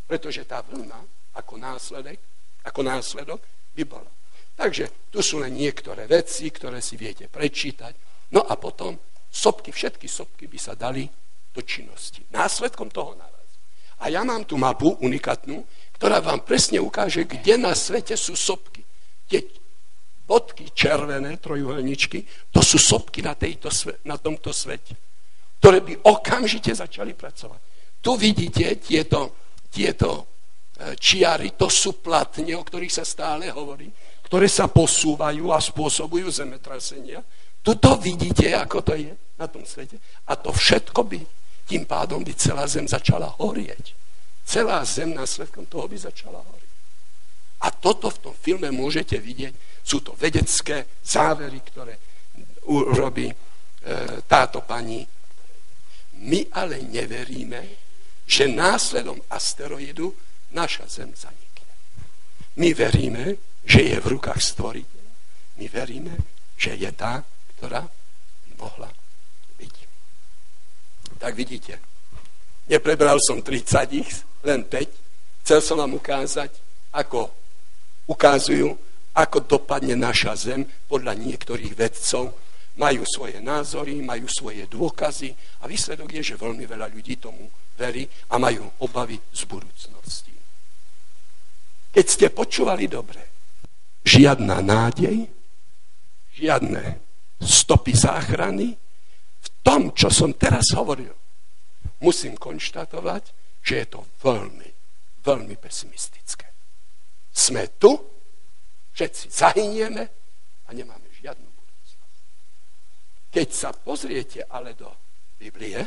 Pretože tá vlna ako následek, ako následok by bola. Takže tu sú len niektoré veci, ktoré si viete prečítať. No a potom sopky, všetky sopky by sa dali do činnosti. Následkom toho nárazu. A ja mám tu mapu unikatnú, ktorá vám presne ukáže, kde na svete sú sopky. Tie bodky červené, trojuhelničky, to sú sopky na, tejto, na tomto svete, ktoré by okamžite začali pracovať. Tu vidíte tieto tieto e, čiary, to sú platne, o ktorých sa stále hovorí, ktoré sa posúvajú a spôsobujú zemetrasenia. Tuto vidíte, ako to je na tom svete. A to všetko by, tým pádom by celá zem začala horieť. Celá zem následkom toho by začala horieť. A toto v tom filme môžete vidieť. Sú to vedecké závery, ktoré urobí e, táto pani. My ale neveríme, že následom asteroidu naša Zem zanikne. My veríme, že je v rukách stvoriteľa. My veríme, že je tá, ktorá mohla byť. Tak vidíte, neprebral som 30 ich, len 5. Chcel som vám ukázať, ako ukazujú, ako dopadne naša Zem podľa niektorých vedcov. Majú svoje názory, majú svoje dôkazy a výsledok je, že veľmi veľa ľudí tomu verí a majú obavy z budúcnosti. Keď ste počúvali dobre, žiadna nádej, žiadne stopy záchrany, v tom, čo som teraz hovoril, musím konštatovať, že je to veľmi, veľmi pesimistické. Sme tu, všetci zahynieme a nemáme žiadnu budúcnosť. Keď sa pozriete ale do Biblie,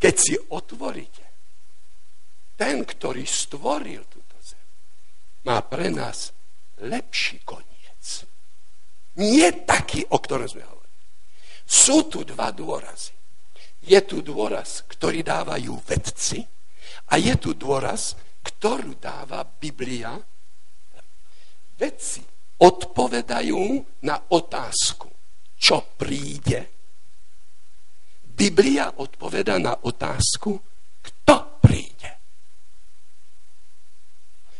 keď si otvoríte, ten, ktorý stvoril túto zem, má pre nás lepší koniec. Nie taký, o ktorom sme hovorili. Sú tu dva dôrazy. Je tu dôraz, ktorý dávajú vedci a je tu dôraz, ktorú dáva Biblia. Vedci odpovedajú na otázku, čo príde. Biblia odpoveda na otázku, kto príde.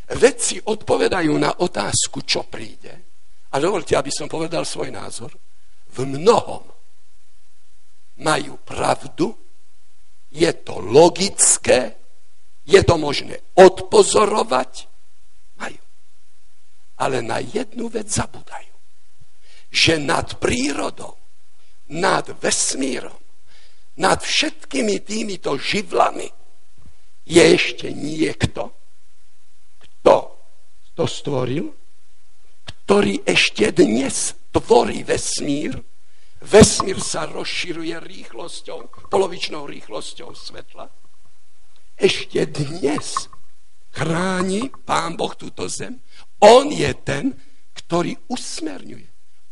Vedci odpovedajú na otázku, čo príde. A dovolte, aby som povedal svoj názor. V mnohom majú pravdu, je to logické, je to možné odpozorovať, majú. Ale na jednu vec zabudajú. Že nad prírodou, nad vesmírom, nad všetkými týmito živlami je ešte niekto, kto to stvoril, ktorý ešte dnes tvorí vesmír. Vesmír sa rozširuje rýchlosťou, polovičnou rýchlosťou svetla ešte dnes chráni Pán Boh túto zem. On je ten, ktorý usmerňuje.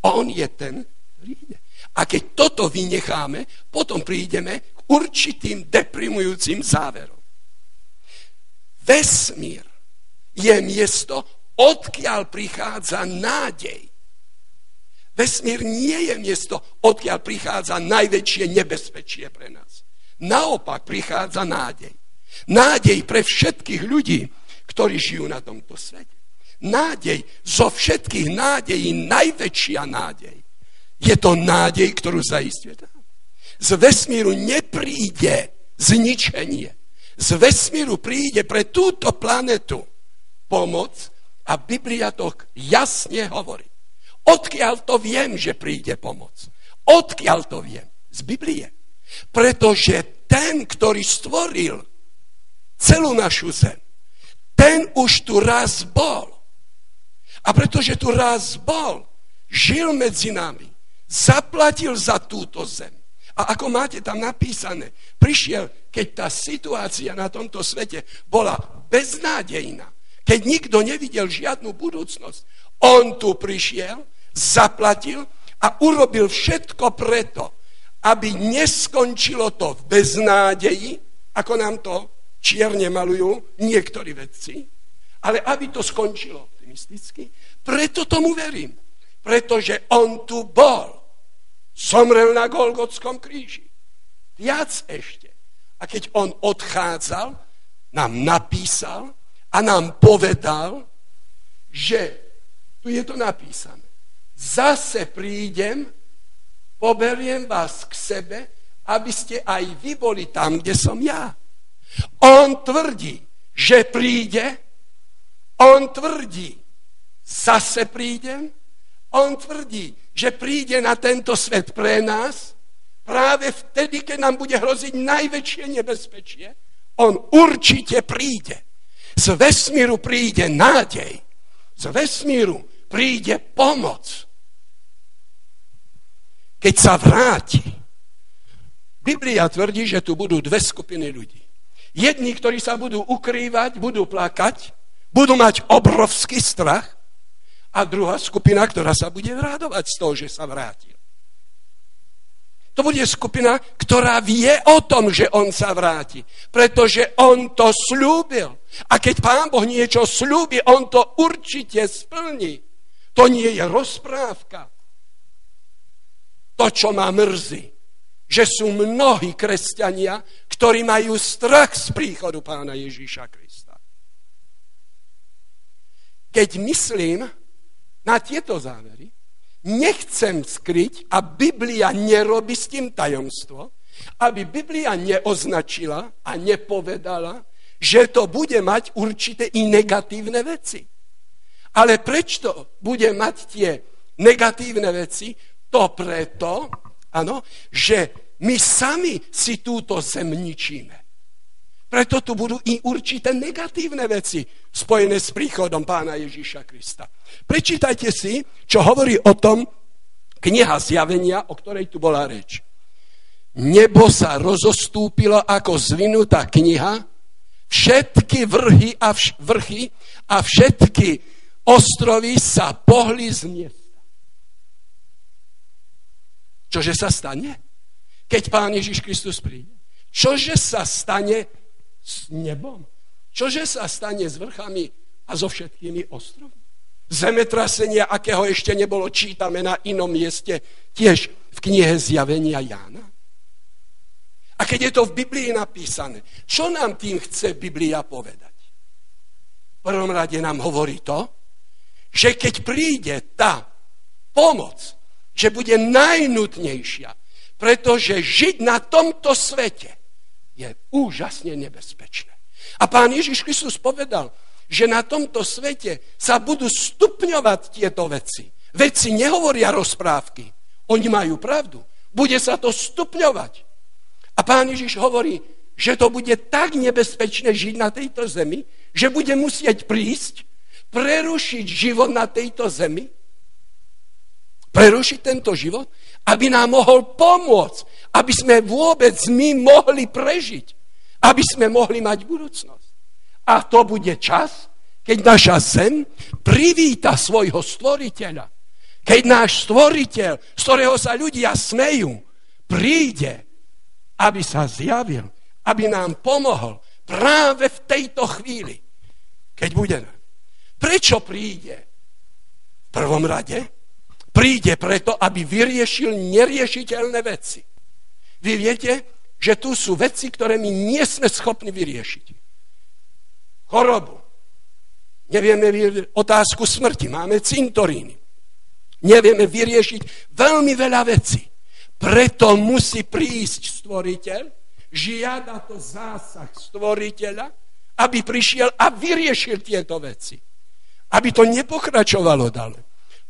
On je ten, ktorý ide. A keď toto vynecháme, potom prídeme k určitým deprimujúcim záverom. Vesmír je miesto, odkiaľ prichádza nádej. Vesmír nie je miesto, odkiaľ prichádza najväčšie nebezpečie pre nás. Naopak prichádza nádej. Nádej pre všetkých ľudí, ktorí žijú na tomto svete. Nádej, zo všetkých nádejí najväčšia nádej. Je to nádej, ktorú zaistuje tam. Z vesmíru nepríde zničenie. Z vesmíru príde pre túto planetu pomoc a Biblia to jasne hovorí. Odkiaľ to viem, že príde pomoc? Odkiaľ to viem? Z Biblie. Pretože ten, ktorý stvoril celú našu zem. Ten už tu raz bol. A pretože tu raz bol, žil medzi nami, zaplatil za túto zem. A ako máte tam napísané, prišiel, keď tá situácia na tomto svete bola beznádejná, keď nikto nevidel žiadnu budúcnosť, on tu prišiel, zaplatil a urobil všetko preto, aby neskončilo to v beznádeji, ako nám to čierne malujú niektorí vedci, ale aby to skončilo optimisticky, preto tomu verím. Pretože on tu bol. Somrel na Golgotskom kríži. Viac ešte. A keď on odchádzal, nám napísal a nám povedal, že tu je to napísané. Zase prídem, poberiem vás k sebe, aby ste aj vy boli tam, kde som ja. On tvrdí, že príde, on tvrdí, zase prídem, on tvrdí, že príde na tento svet pre nás, práve vtedy, keď nám bude hroziť najväčšie nebezpečie, on určite príde. Z vesmíru príde nádej. Z vesmíru príde pomoc. Keď sa vráti, Biblia tvrdí, že tu budú dve skupiny ľudí. Jedni, ktorí sa budú ukrývať, budú plakať, budú mať obrovský strach a druhá skupina, ktorá sa bude radovať z toho, že sa vrátil. To bude skupina, ktorá vie o tom, že on sa vráti. Pretože on to slúbil. A keď pán Boh niečo slúbi, on to určite splní. To nie je rozprávka. To, čo ma mrzí, že sú mnohí kresťania, ktorí majú strach z príchodu pána Ježíša Krista. Keď myslím na tieto závery, nechcem skryť a Biblia nerobí s tým tajomstvo, aby Biblia neoznačila a nepovedala, že to bude mať určité i negatívne veci. Ale prečo bude mať tie negatívne veci? To preto, Áno, že my sami si túto zem ničíme. Preto tu budú i určité negatívne veci spojené s príchodom pána Ježíša Krista. Prečítajte si, čo hovorí o tom kniha zjavenia, o ktorej tu bola reč. Nebo sa rozostúpilo ako zvinutá kniha, všetky vrhy a, vš- vrchy a všetky ostrovy sa pohli z miesta. Čože sa stane, keď Pán Ježiš Kristus príde? Čože sa stane s nebom? Čože sa stane s vrchami a so všetkými ostrovmi? zemetrasenia, akého ešte nebolo, čítame na inom mieste, tiež v knihe Zjavenia Jána. A keď je to v Biblii napísané, čo nám tým chce Biblia povedať? V prvom rade nám hovorí to, že keď príde tá pomoc, že bude najnutnejšia, pretože žiť na tomto svete je úžasne nebezpečné. A pán Ježiš Kristus povedal, že na tomto svete sa budú stupňovať tieto veci. Veci nehovoria rozprávky. Oni majú pravdu. Bude sa to stupňovať. A pán Ježiš hovorí, že to bude tak nebezpečné žiť na tejto zemi, že bude musieť prísť, prerušiť život na tejto zemi, prerušiť tento život, aby nám mohol pomôcť, aby sme vôbec my mohli prežiť, aby sme mohli mať budúcnosť. A to bude čas, keď naša zem privíta svojho stvoriteľa. Keď náš stvoriteľ, z ktorého sa ľudia smejú, príde, aby sa zjavil, aby nám pomohol práve v tejto chvíli, keď bude. Prečo príde? V prvom rade príde preto, aby vyriešil neriešiteľné veci. Vy viete, že tu sú veci, ktoré my nie sme schopní vyriešiť chorobu. Nevieme otázku smrti. Máme cintoríny. Nevieme vyriešiť veľmi veľa vecí. Preto musí prísť stvoriteľ, žiada to zásah stvoriteľa, aby prišiel a vyriešil tieto veci. Aby to nepokračovalo ďalej.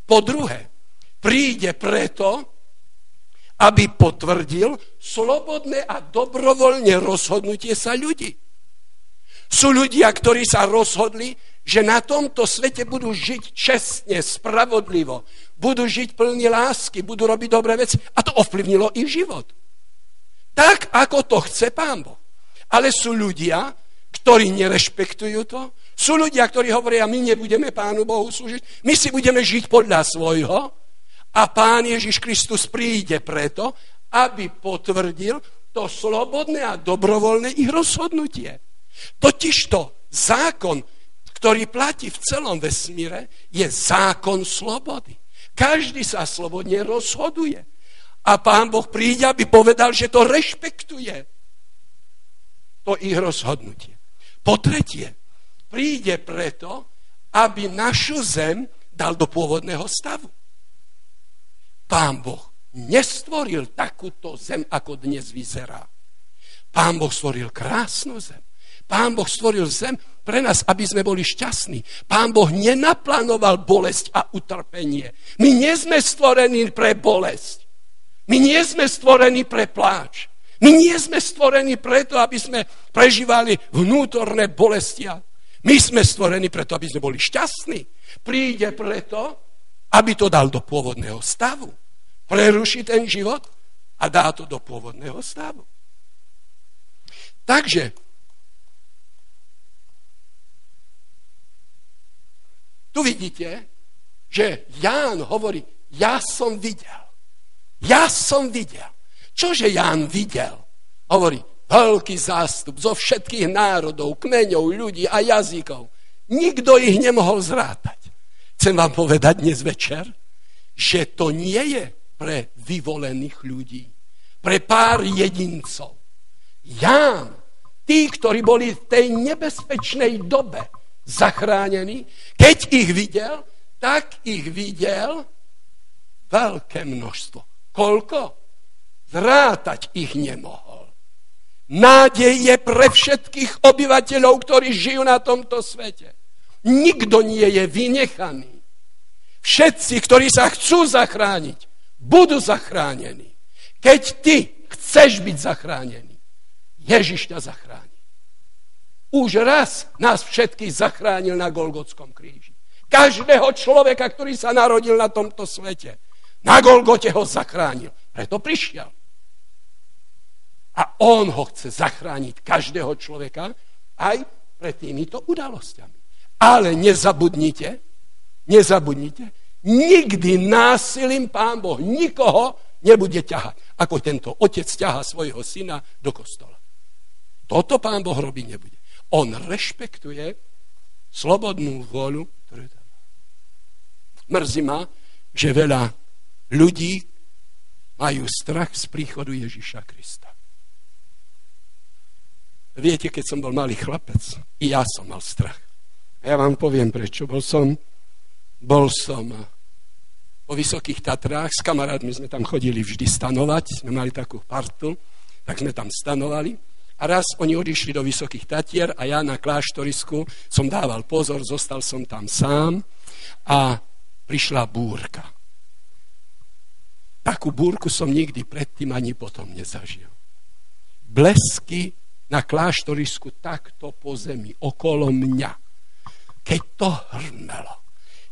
Po druhé, príde preto, aby potvrdil slobodné a dobrovoľné rozhodnutie sa ľudí. Sú ľudia, ktorí sa rozhodli, že na tomto svete budú žiť čestne, spravodlivo, budú žiť plní lásky, budú robiť dobré veci a to ovplyvnilo ich život. Tak, ako to chce Pán Boh. Ale sú ľudia, ktorí nerešpektujú to, sú ľudia, ktorí hovoria, my nebudeme Pánu Bohu slúžiť, my si budeme žiť podľa svojho a Pán Ježiš Kristus príde preto, aby potvrdil to slobodné a dobrovoľné ich rozhodnutie. Totižto zákon, ktorý platí v celom vesmíre, je zákon slobody. Každý sa slobodne rozhoduje. A pán Boh príde, aby povedal, že to rešpektuje. To ich rozhodnutie. Po tretie, príde preto, aby našu zem dal do pôvodného stavu. Pán Boh nestvoril takúto zem, ako dnes vyzerá. Pán Boh stvoril krásnu zem. Pán Boh stvoril zem pre nás, aby sme boli šťastní. Pán Boh nenaplánoval bolesť a utrpenie. My nie sme stvorení pre bolesť. My nie sme stvorení pre pláč. My nie sme stvorení preto, aby sme prežívali vnútorné bolestia. My sme stvorení preto, aby sme boli šťastní. Príde preto, aby to dal do pôvodného stavu. Preruší ten život a dá to do pôvodného stavu. Takže Tu vidíte, že Ján hovorí, ja som videl. Ja som videl. Čože Ján videl? Hovorí, veľký zástup zo všetkých národov, kmeňov, ľudí a jazykov. Nikto ich nemohol zrátať. Chcem vám povedať dnes večer, že to nie je pre vyvolených ľudí, pre pár jedincov. Ján, tí, ktorí boli v tej nebezpečnej dobe, zachránení. Keď ich videl, tak ich videl veľké množstvo. Koľko? Zrátať ich nemohol. Nádej je pre všetkých obyvateľov, ktorí žijú na tomto svete. Nikto nie je vynechaný. Všetci, ktorí sa chcú zachrániť, budú zachránení. Keď ty chceš byť zachránený, Ježiš ťa zachráni. Už raz nás všetkých zachránil na Golgotskom kríži. Každého človeka, ktorý sa narodil na tomto svete. Na Golgote ho zachránil. Preto prišiel. A on ho chce zachrániť každého človeka aj pred týmito udalosťami. Ale nezabudnite, nezabudnite, nikdy násilím Pán Boh nikoho nebude ťahať, ako tento otec ťaha svojho syna do kostola. Toto Pán Boh robiť nebude. On rešpektuje slobodnú vôľu, ktorú tam má. Mrzí ma, že veľa ľudí majú strach z príchodu Ježiša Krista. Viete, keď som bol malý chlapec, i ja som mal strach. A ja vám poviem prečo. Bol som, bol som po Vysokých Tatrách, s kamarátmi sme tam chodili vždy stanovať, sme mali takú partu, tak sme tam stanovali. A raz oni odišli do Vysokých Tatier a ja na kláštorisku som dával pozor, zostal som tam sám a prišla búrka. Takú búrku som nikdy predtým ani potom nezažil. Blesky na kláštorisku takto po zemi, okolo mňa. Keď to hrmelo,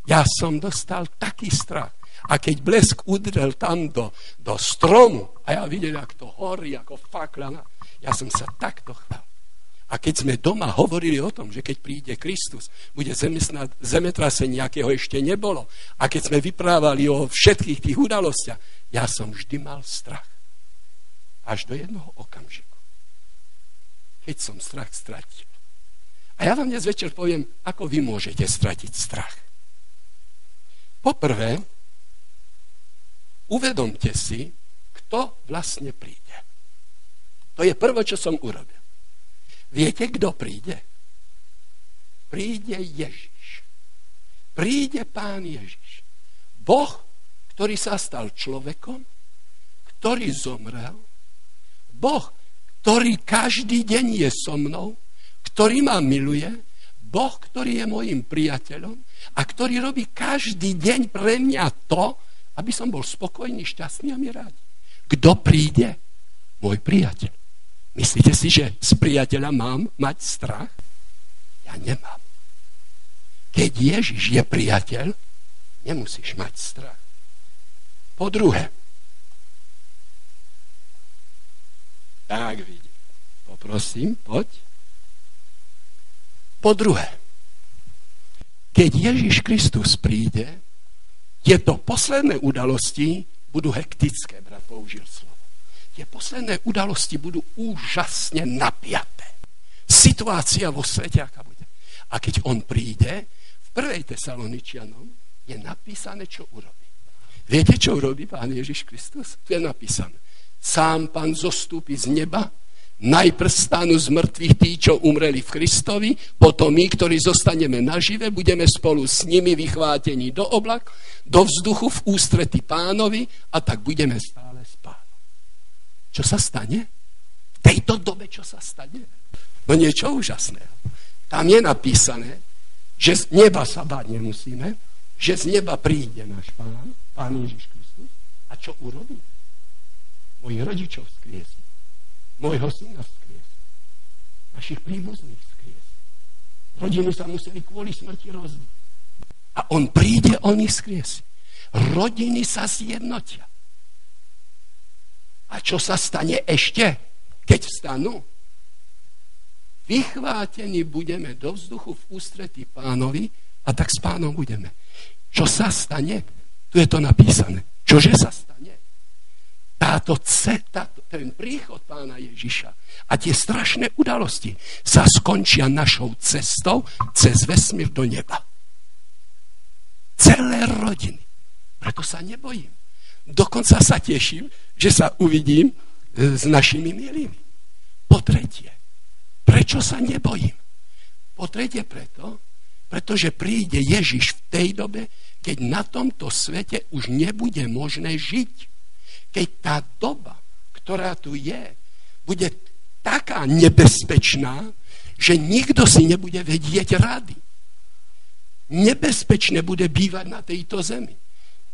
ja som dostal taký strach. A keď blesk udrel tam do, do stromu a ja videl, ako to horí, ako fakla, ja som sa takto chval. A keď sme doma hovorili o tom, že keď príde Kristus, bude zemetrasenie, akého ešte nebolo. A keď sme vyprávali o všetkých tých udalostiach, ja som vždy mal strach. Až do jednoho okamžiku. Keď som strach stratil. A ja vám dnes večer poviem, ako vy môžete stratiť strach. Poprvé, uvedomte si, kto vlastne príde. To je prvé, čo som urobil. Viete, kto príde? Príde Ježiš. Príde Pán Ježiš. Boh, ktorý sa stal človekom, ktorý zomrel, Boh, ktorý každý deň je so mnou, ktorý ma miluje, Boh, ktorý je môjim priateľom a ktorý robí každý deň pre mňa to, aby som bol spokojný, šťastný a mi rád. Kto príde? Môj priateľ. Myslíte si, že z priateľa mám mať strach? Ja nemám. Keď Ježiš je priateľ, nemusíš mať strach. Po druhé, tak vidím. Poprosím, poď. Po druhé, keď Ježiš Kristus príde, tieto posledné udalosti budú hektické, brat použil slovo tie posledné udalosti budú úžasne napiaté. Situácia vo svete, aká bude. A keď on príde, v prvej Tesaloničianom je napísané, čo urobí. Viete, čo urobí Pán Ježiš Kristus? Tu je napísané. Sám Pán zostúpi z neba, najprv stanú z mŕtvych tí, čo umreli v Kristovi, potom my, ktorí zostaneme nažive, budeme spolu s nimi vychvátení do oblak, do vzduchu v ústrety pánovi a tak budeme stále čo sa stane? V tejto dobe, čo sa stane? No niečo úžasného. Tam je napísané, že z neba sa báť nemusíme, že z neba príde náš pán, pán Ježiš Kristus. A čo urobí? Mojich rodičov skriesí. Mojho syna skriesí. Našich príbuzných skriesí. Rodiny sa museli kvôli smrti rozdiť. A on príde, on ich skriesí. Rodiny sa zjednotia. A čo sa stane ešte, keď vstanú? Vychvátení budeme do vzduchu v ústretí pánovi a tak s pánom budeme. Čo sa stane? Tu je to napísané. Čože sa stane? Táto ceta, ten príchod pána Ježiša a tie strašné udalosti sa skončia našou cestou cez vesmír do neba. Celé rodiny. Preto sa nebojím. Dokonca sa teším, že sa uvidím s našimi milými. Po tretie, prečo sa nebojím? Po tretie preto, pretože príde Ježiš v tej dobe, keď na tomto svete už nebude možné žiť. Keď tá doba, ktorá tu je, bude taká nebezpečná, že nikto si nebude vedieť rady. Nebezpečné bude bývať na tejto zemi.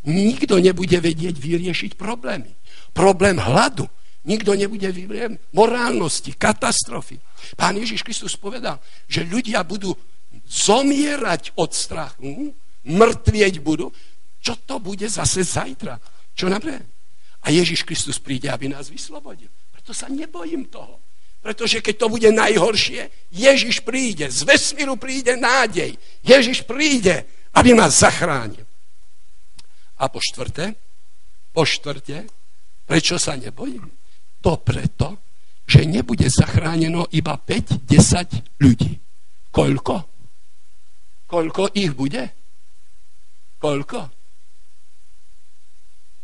Nikto nebude vedieť vyriešiť problémy. Problém hladu. Nikto nebude vyriešiť morálnosti, katastrofy. Pán Ježiš Kristus povedal, že ľudia budú zomierať od strachu, mŕtvieť budú. Čo to bude zase zajtra? Čo napríklad? A Ježiš Kristus príde, aby nás vyslobodil. Preto sa nebojím toho. Pretože keď to bude najhoršie, Ježiš príde, z vesmíru príde nádej. Ježiš príde, aby nás zachránil. A po štvrté, po štvrté, prečo sa nebojím? To preto, že nebude zachráneno iba 5-10 ľudí. Koľko? Koľko ich bude? Koľko?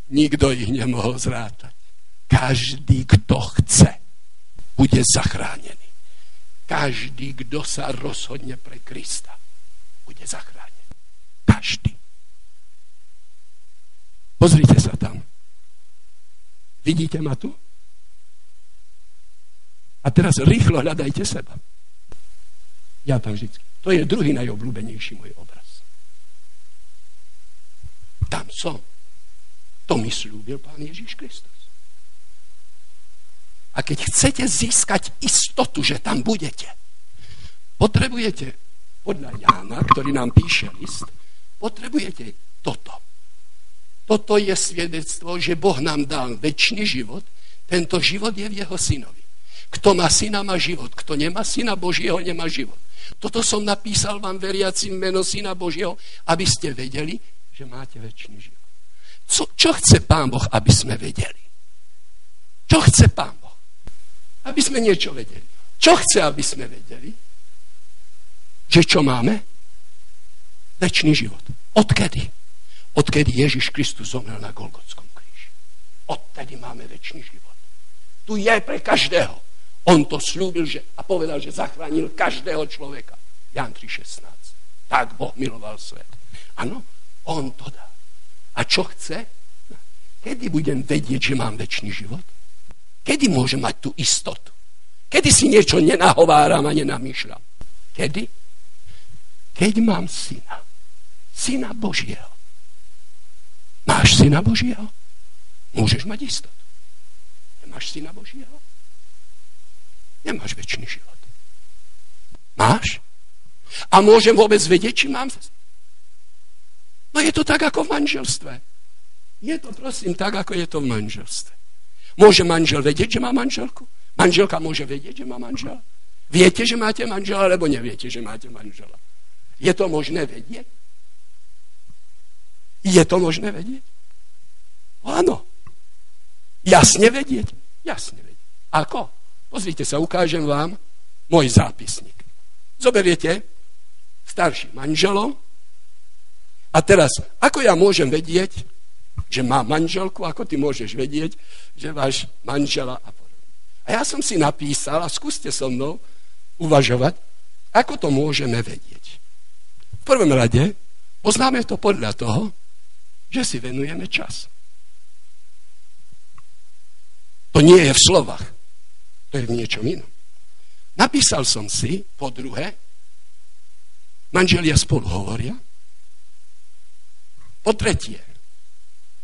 Nikto ich nemohol zrátať. Každý, kto chce, bude zachránený. Každý, kto sa rozhodne pre Krista, bude zachránený. Každý. Pozrite sa tam. Vidíte ma tu? A teraz rýchlo hľadajte seba. Ja tam vždy. To je druhý najobľúbenejší môj obraz. Tam som. To mi slúbil Pán Ježiš Kristus. A keď chcete získať istotu, že tam budete, potrebujete, podľa Jána, ktorý nám píše list, potrebujete toto. Toto je svedectvo, že Boh nám dal väčší život, tento život je v jeho synovi. Kto má syna, má život. Kto nemá syna Božieho, nemá život. Toto som napísal vám veriacim meno syna Božieho, aby ste vedeli, že máte väčší život. Co, čo chce Pán Boh, aby sme vedeli? Čo chce Pán Boh? Aby sme niečo vedeli. Čo chce, aby sme vedeli? Že čo máme? Večný život. Odkedy? Odkedy Ježiš Kristus zomrel na Golgotskom kríži. Odtedy máme večný život. Tu je pre každého. On to slúbil že, a povedal, že zachránil každého človeka. Jan 3,16. Tak Boh miloval svet. Áno, on to dá. A čo chce? Kedy budem vedieť, že mám väčší život? Kedy môžem mať tú istotu? Kedy si niečo nenahováram a nenamýšľam? Kedy? Keď mám syna. Syna Božieho. Máš syna Božieho? Môžeš mať istotu. Nemáš syna Božieho? Nemáš väčší život. Máš? A môžem vôbec vedieť, či mám No je to tak ako v manželstve. Je to prosím tak, ako je to v manželstve. Môže manžel vedieť, že má manželku? Manželka môže vedieť, že má manžela? Viete, že máte manžela, alebo neviete, že máte manžela? Je to možné vedieť? Je to možné vedieť? Áno. Jasne vedieť? Jasne vedieť. Ako? Pozrite sa, ukážem vám môj zápisník. Zoberiete starší manželov, a teraz, ako ja môžem vedieť, že má manželku, ako ty môžeš vedieť, že máš manžela a podobne. A ja som si napísal, a skúste so mnou uvažovať, ako to môžeme vedieť. V prvom rade poznáme to podľa toho, že si venujeme čas. To nie je v slovách, to je v niečom inom. Napísal som si, po druhé, manželia spolu hovoria, po tretie,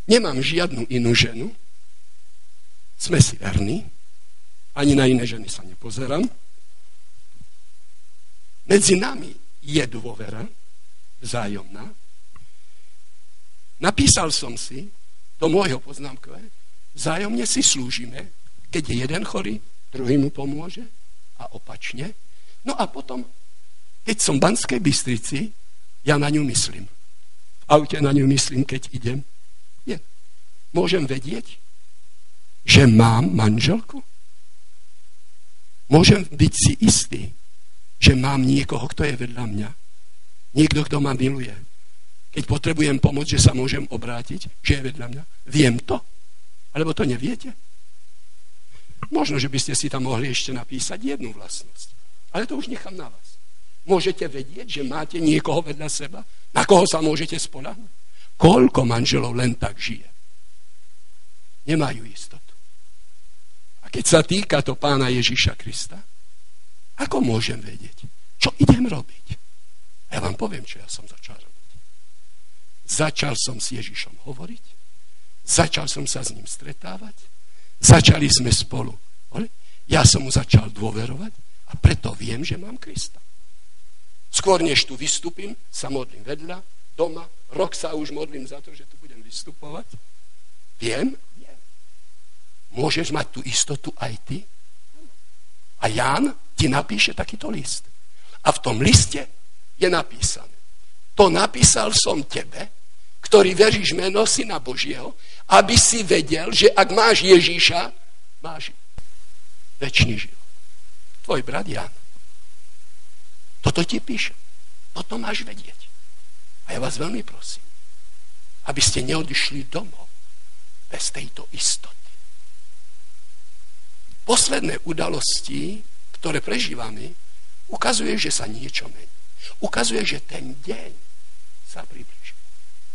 nemám žiadnu inú ženu, sme si verní, ani na iné ženy sa nepozerám. Medzi nami je dôvera vzájomná. Napísal som si do môjho poznámkové, vzájomne si slúžime, keď je jeden chorý, druhý mu pomôže a opačne. No a potom, keď som v Banskej Bystrici, ja na ňu myslím aute na ňu myslím, keď idem. Nie. Môžem vedieť, že mám manželku? Môžem byť si istý, že mám niekoho, kto je vedľa mňa. Niekto, kto ma miluje. Keď potrebujem pomoc, že sa môžem obrátiť, že je vedľa mňa. Viem to. Alebo to neviete. Možno, že by ste si tam mohli ešte napísať jednu vlastnosť. Ale to už nechám na vás. Môžete vedieť, že máte niekoho vedľa seba, na koho sa môžete spolahnuť? Koľko manželov len tak žije? Nemajú istotu. A keď sa týka to pána Ježiša Krista, ako môžem vedieť? Čo idem robiť? Ja vám poviem, čo ja som začal robiť. Začal som s Ježišom hovoriť, začal som sa s ním stretávať, začali sme spolu. Ja som mu začal dôverovať a preto viem, že mám Krista. Skôr než tu vystúpim, sa modlím vedľa, doma, rok sa už modlím za to, že tu budem vystupovať. Viem, viem. Môžeš mať tú istotu aj ty? A Ján ti napíše takýto list. A v tom liste je napísané. To napísal som tebe, ktorý veríš meno Syna Božieho, aby si vedel, že ak máš Ježíša, máš väčší život. Tvoj brat Jan. Toto ti píše. Toto máš vedieť. A ja vás veľmi prosím, aby ste neodišli domov bez tejto istoty. Posledné udalosti, ktoré prežívame, ukazuje, že sa niečo mení. Ukazuje, že ten deň sa približuje.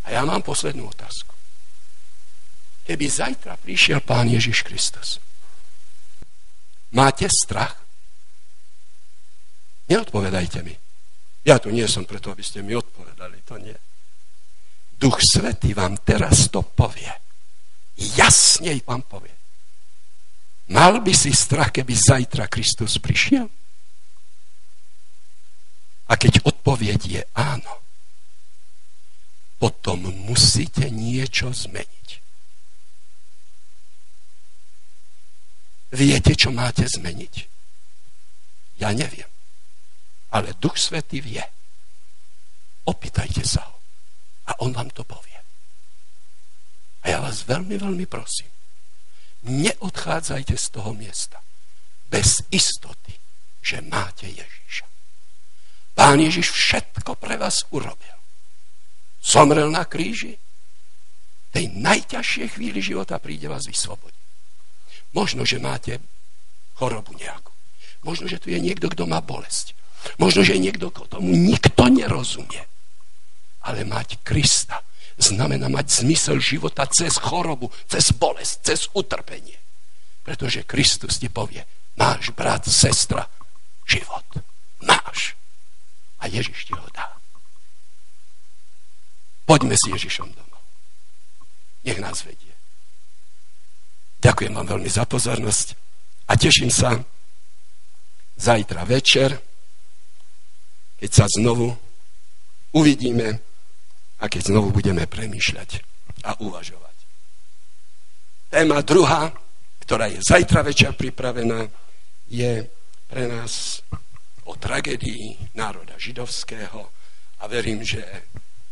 A ja mám poslednú otázku. Keby zajtra prišiel Pán Ježiš Kristus, máte strach? Neodpovedajte mi. Ja tu nie som preto, aby ste mi odpovedali, to nie. Duch Svetý vám teraz to povie. Jasnej vám povie. Mal by si strach, keby zajtra Kristus prišiel? A keď odpoveď je áno, potom musíte niečo zmeniť. Viete, čo máte zmeniť? Ja neviem. Ale Duch Svetý vie. Opýtajte sa ho. A on vám to povie. A ja vás veľmi, veľmi prosím, neodchádzajte z toho miesta bez istoty, že máte Ježíša. Pán Ježiš všetko pre vás urobil. Zomrel na kríži, tej najťažšej chvíli života príde vás vyslobodiť. Možno, že máte chorobu nejakú. Možno, že tu je niekto, kto má bolesť. Možno, že niekto, kto tomu nikto nerozumie. Ale mať Krista znamená mať zmysel života cez chorobu, cez bolesť, cez utrpenie. Pretože Kristus ti povie, máš brat, sestra, život. Máš. A Ježiš ti ho dá. Poďme s Ježišom domov. Nech nás vedie. Ďakujem vám veľmi za pozornosť a teším sa zajtra večer, keď sa znovu uvidíme a keď znovu budeme premýšľať a uvažovať. Téma druhá, ktorá je zajtra večer pripravená, je pre nás o tragédii národa židovského a verím, že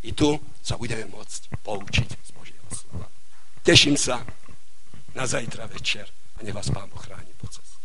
i tu sa budeme môcť poučiť z Božieho slova. Teším sa na zajtra večer a nech vás Pán Boh chráni po ceste.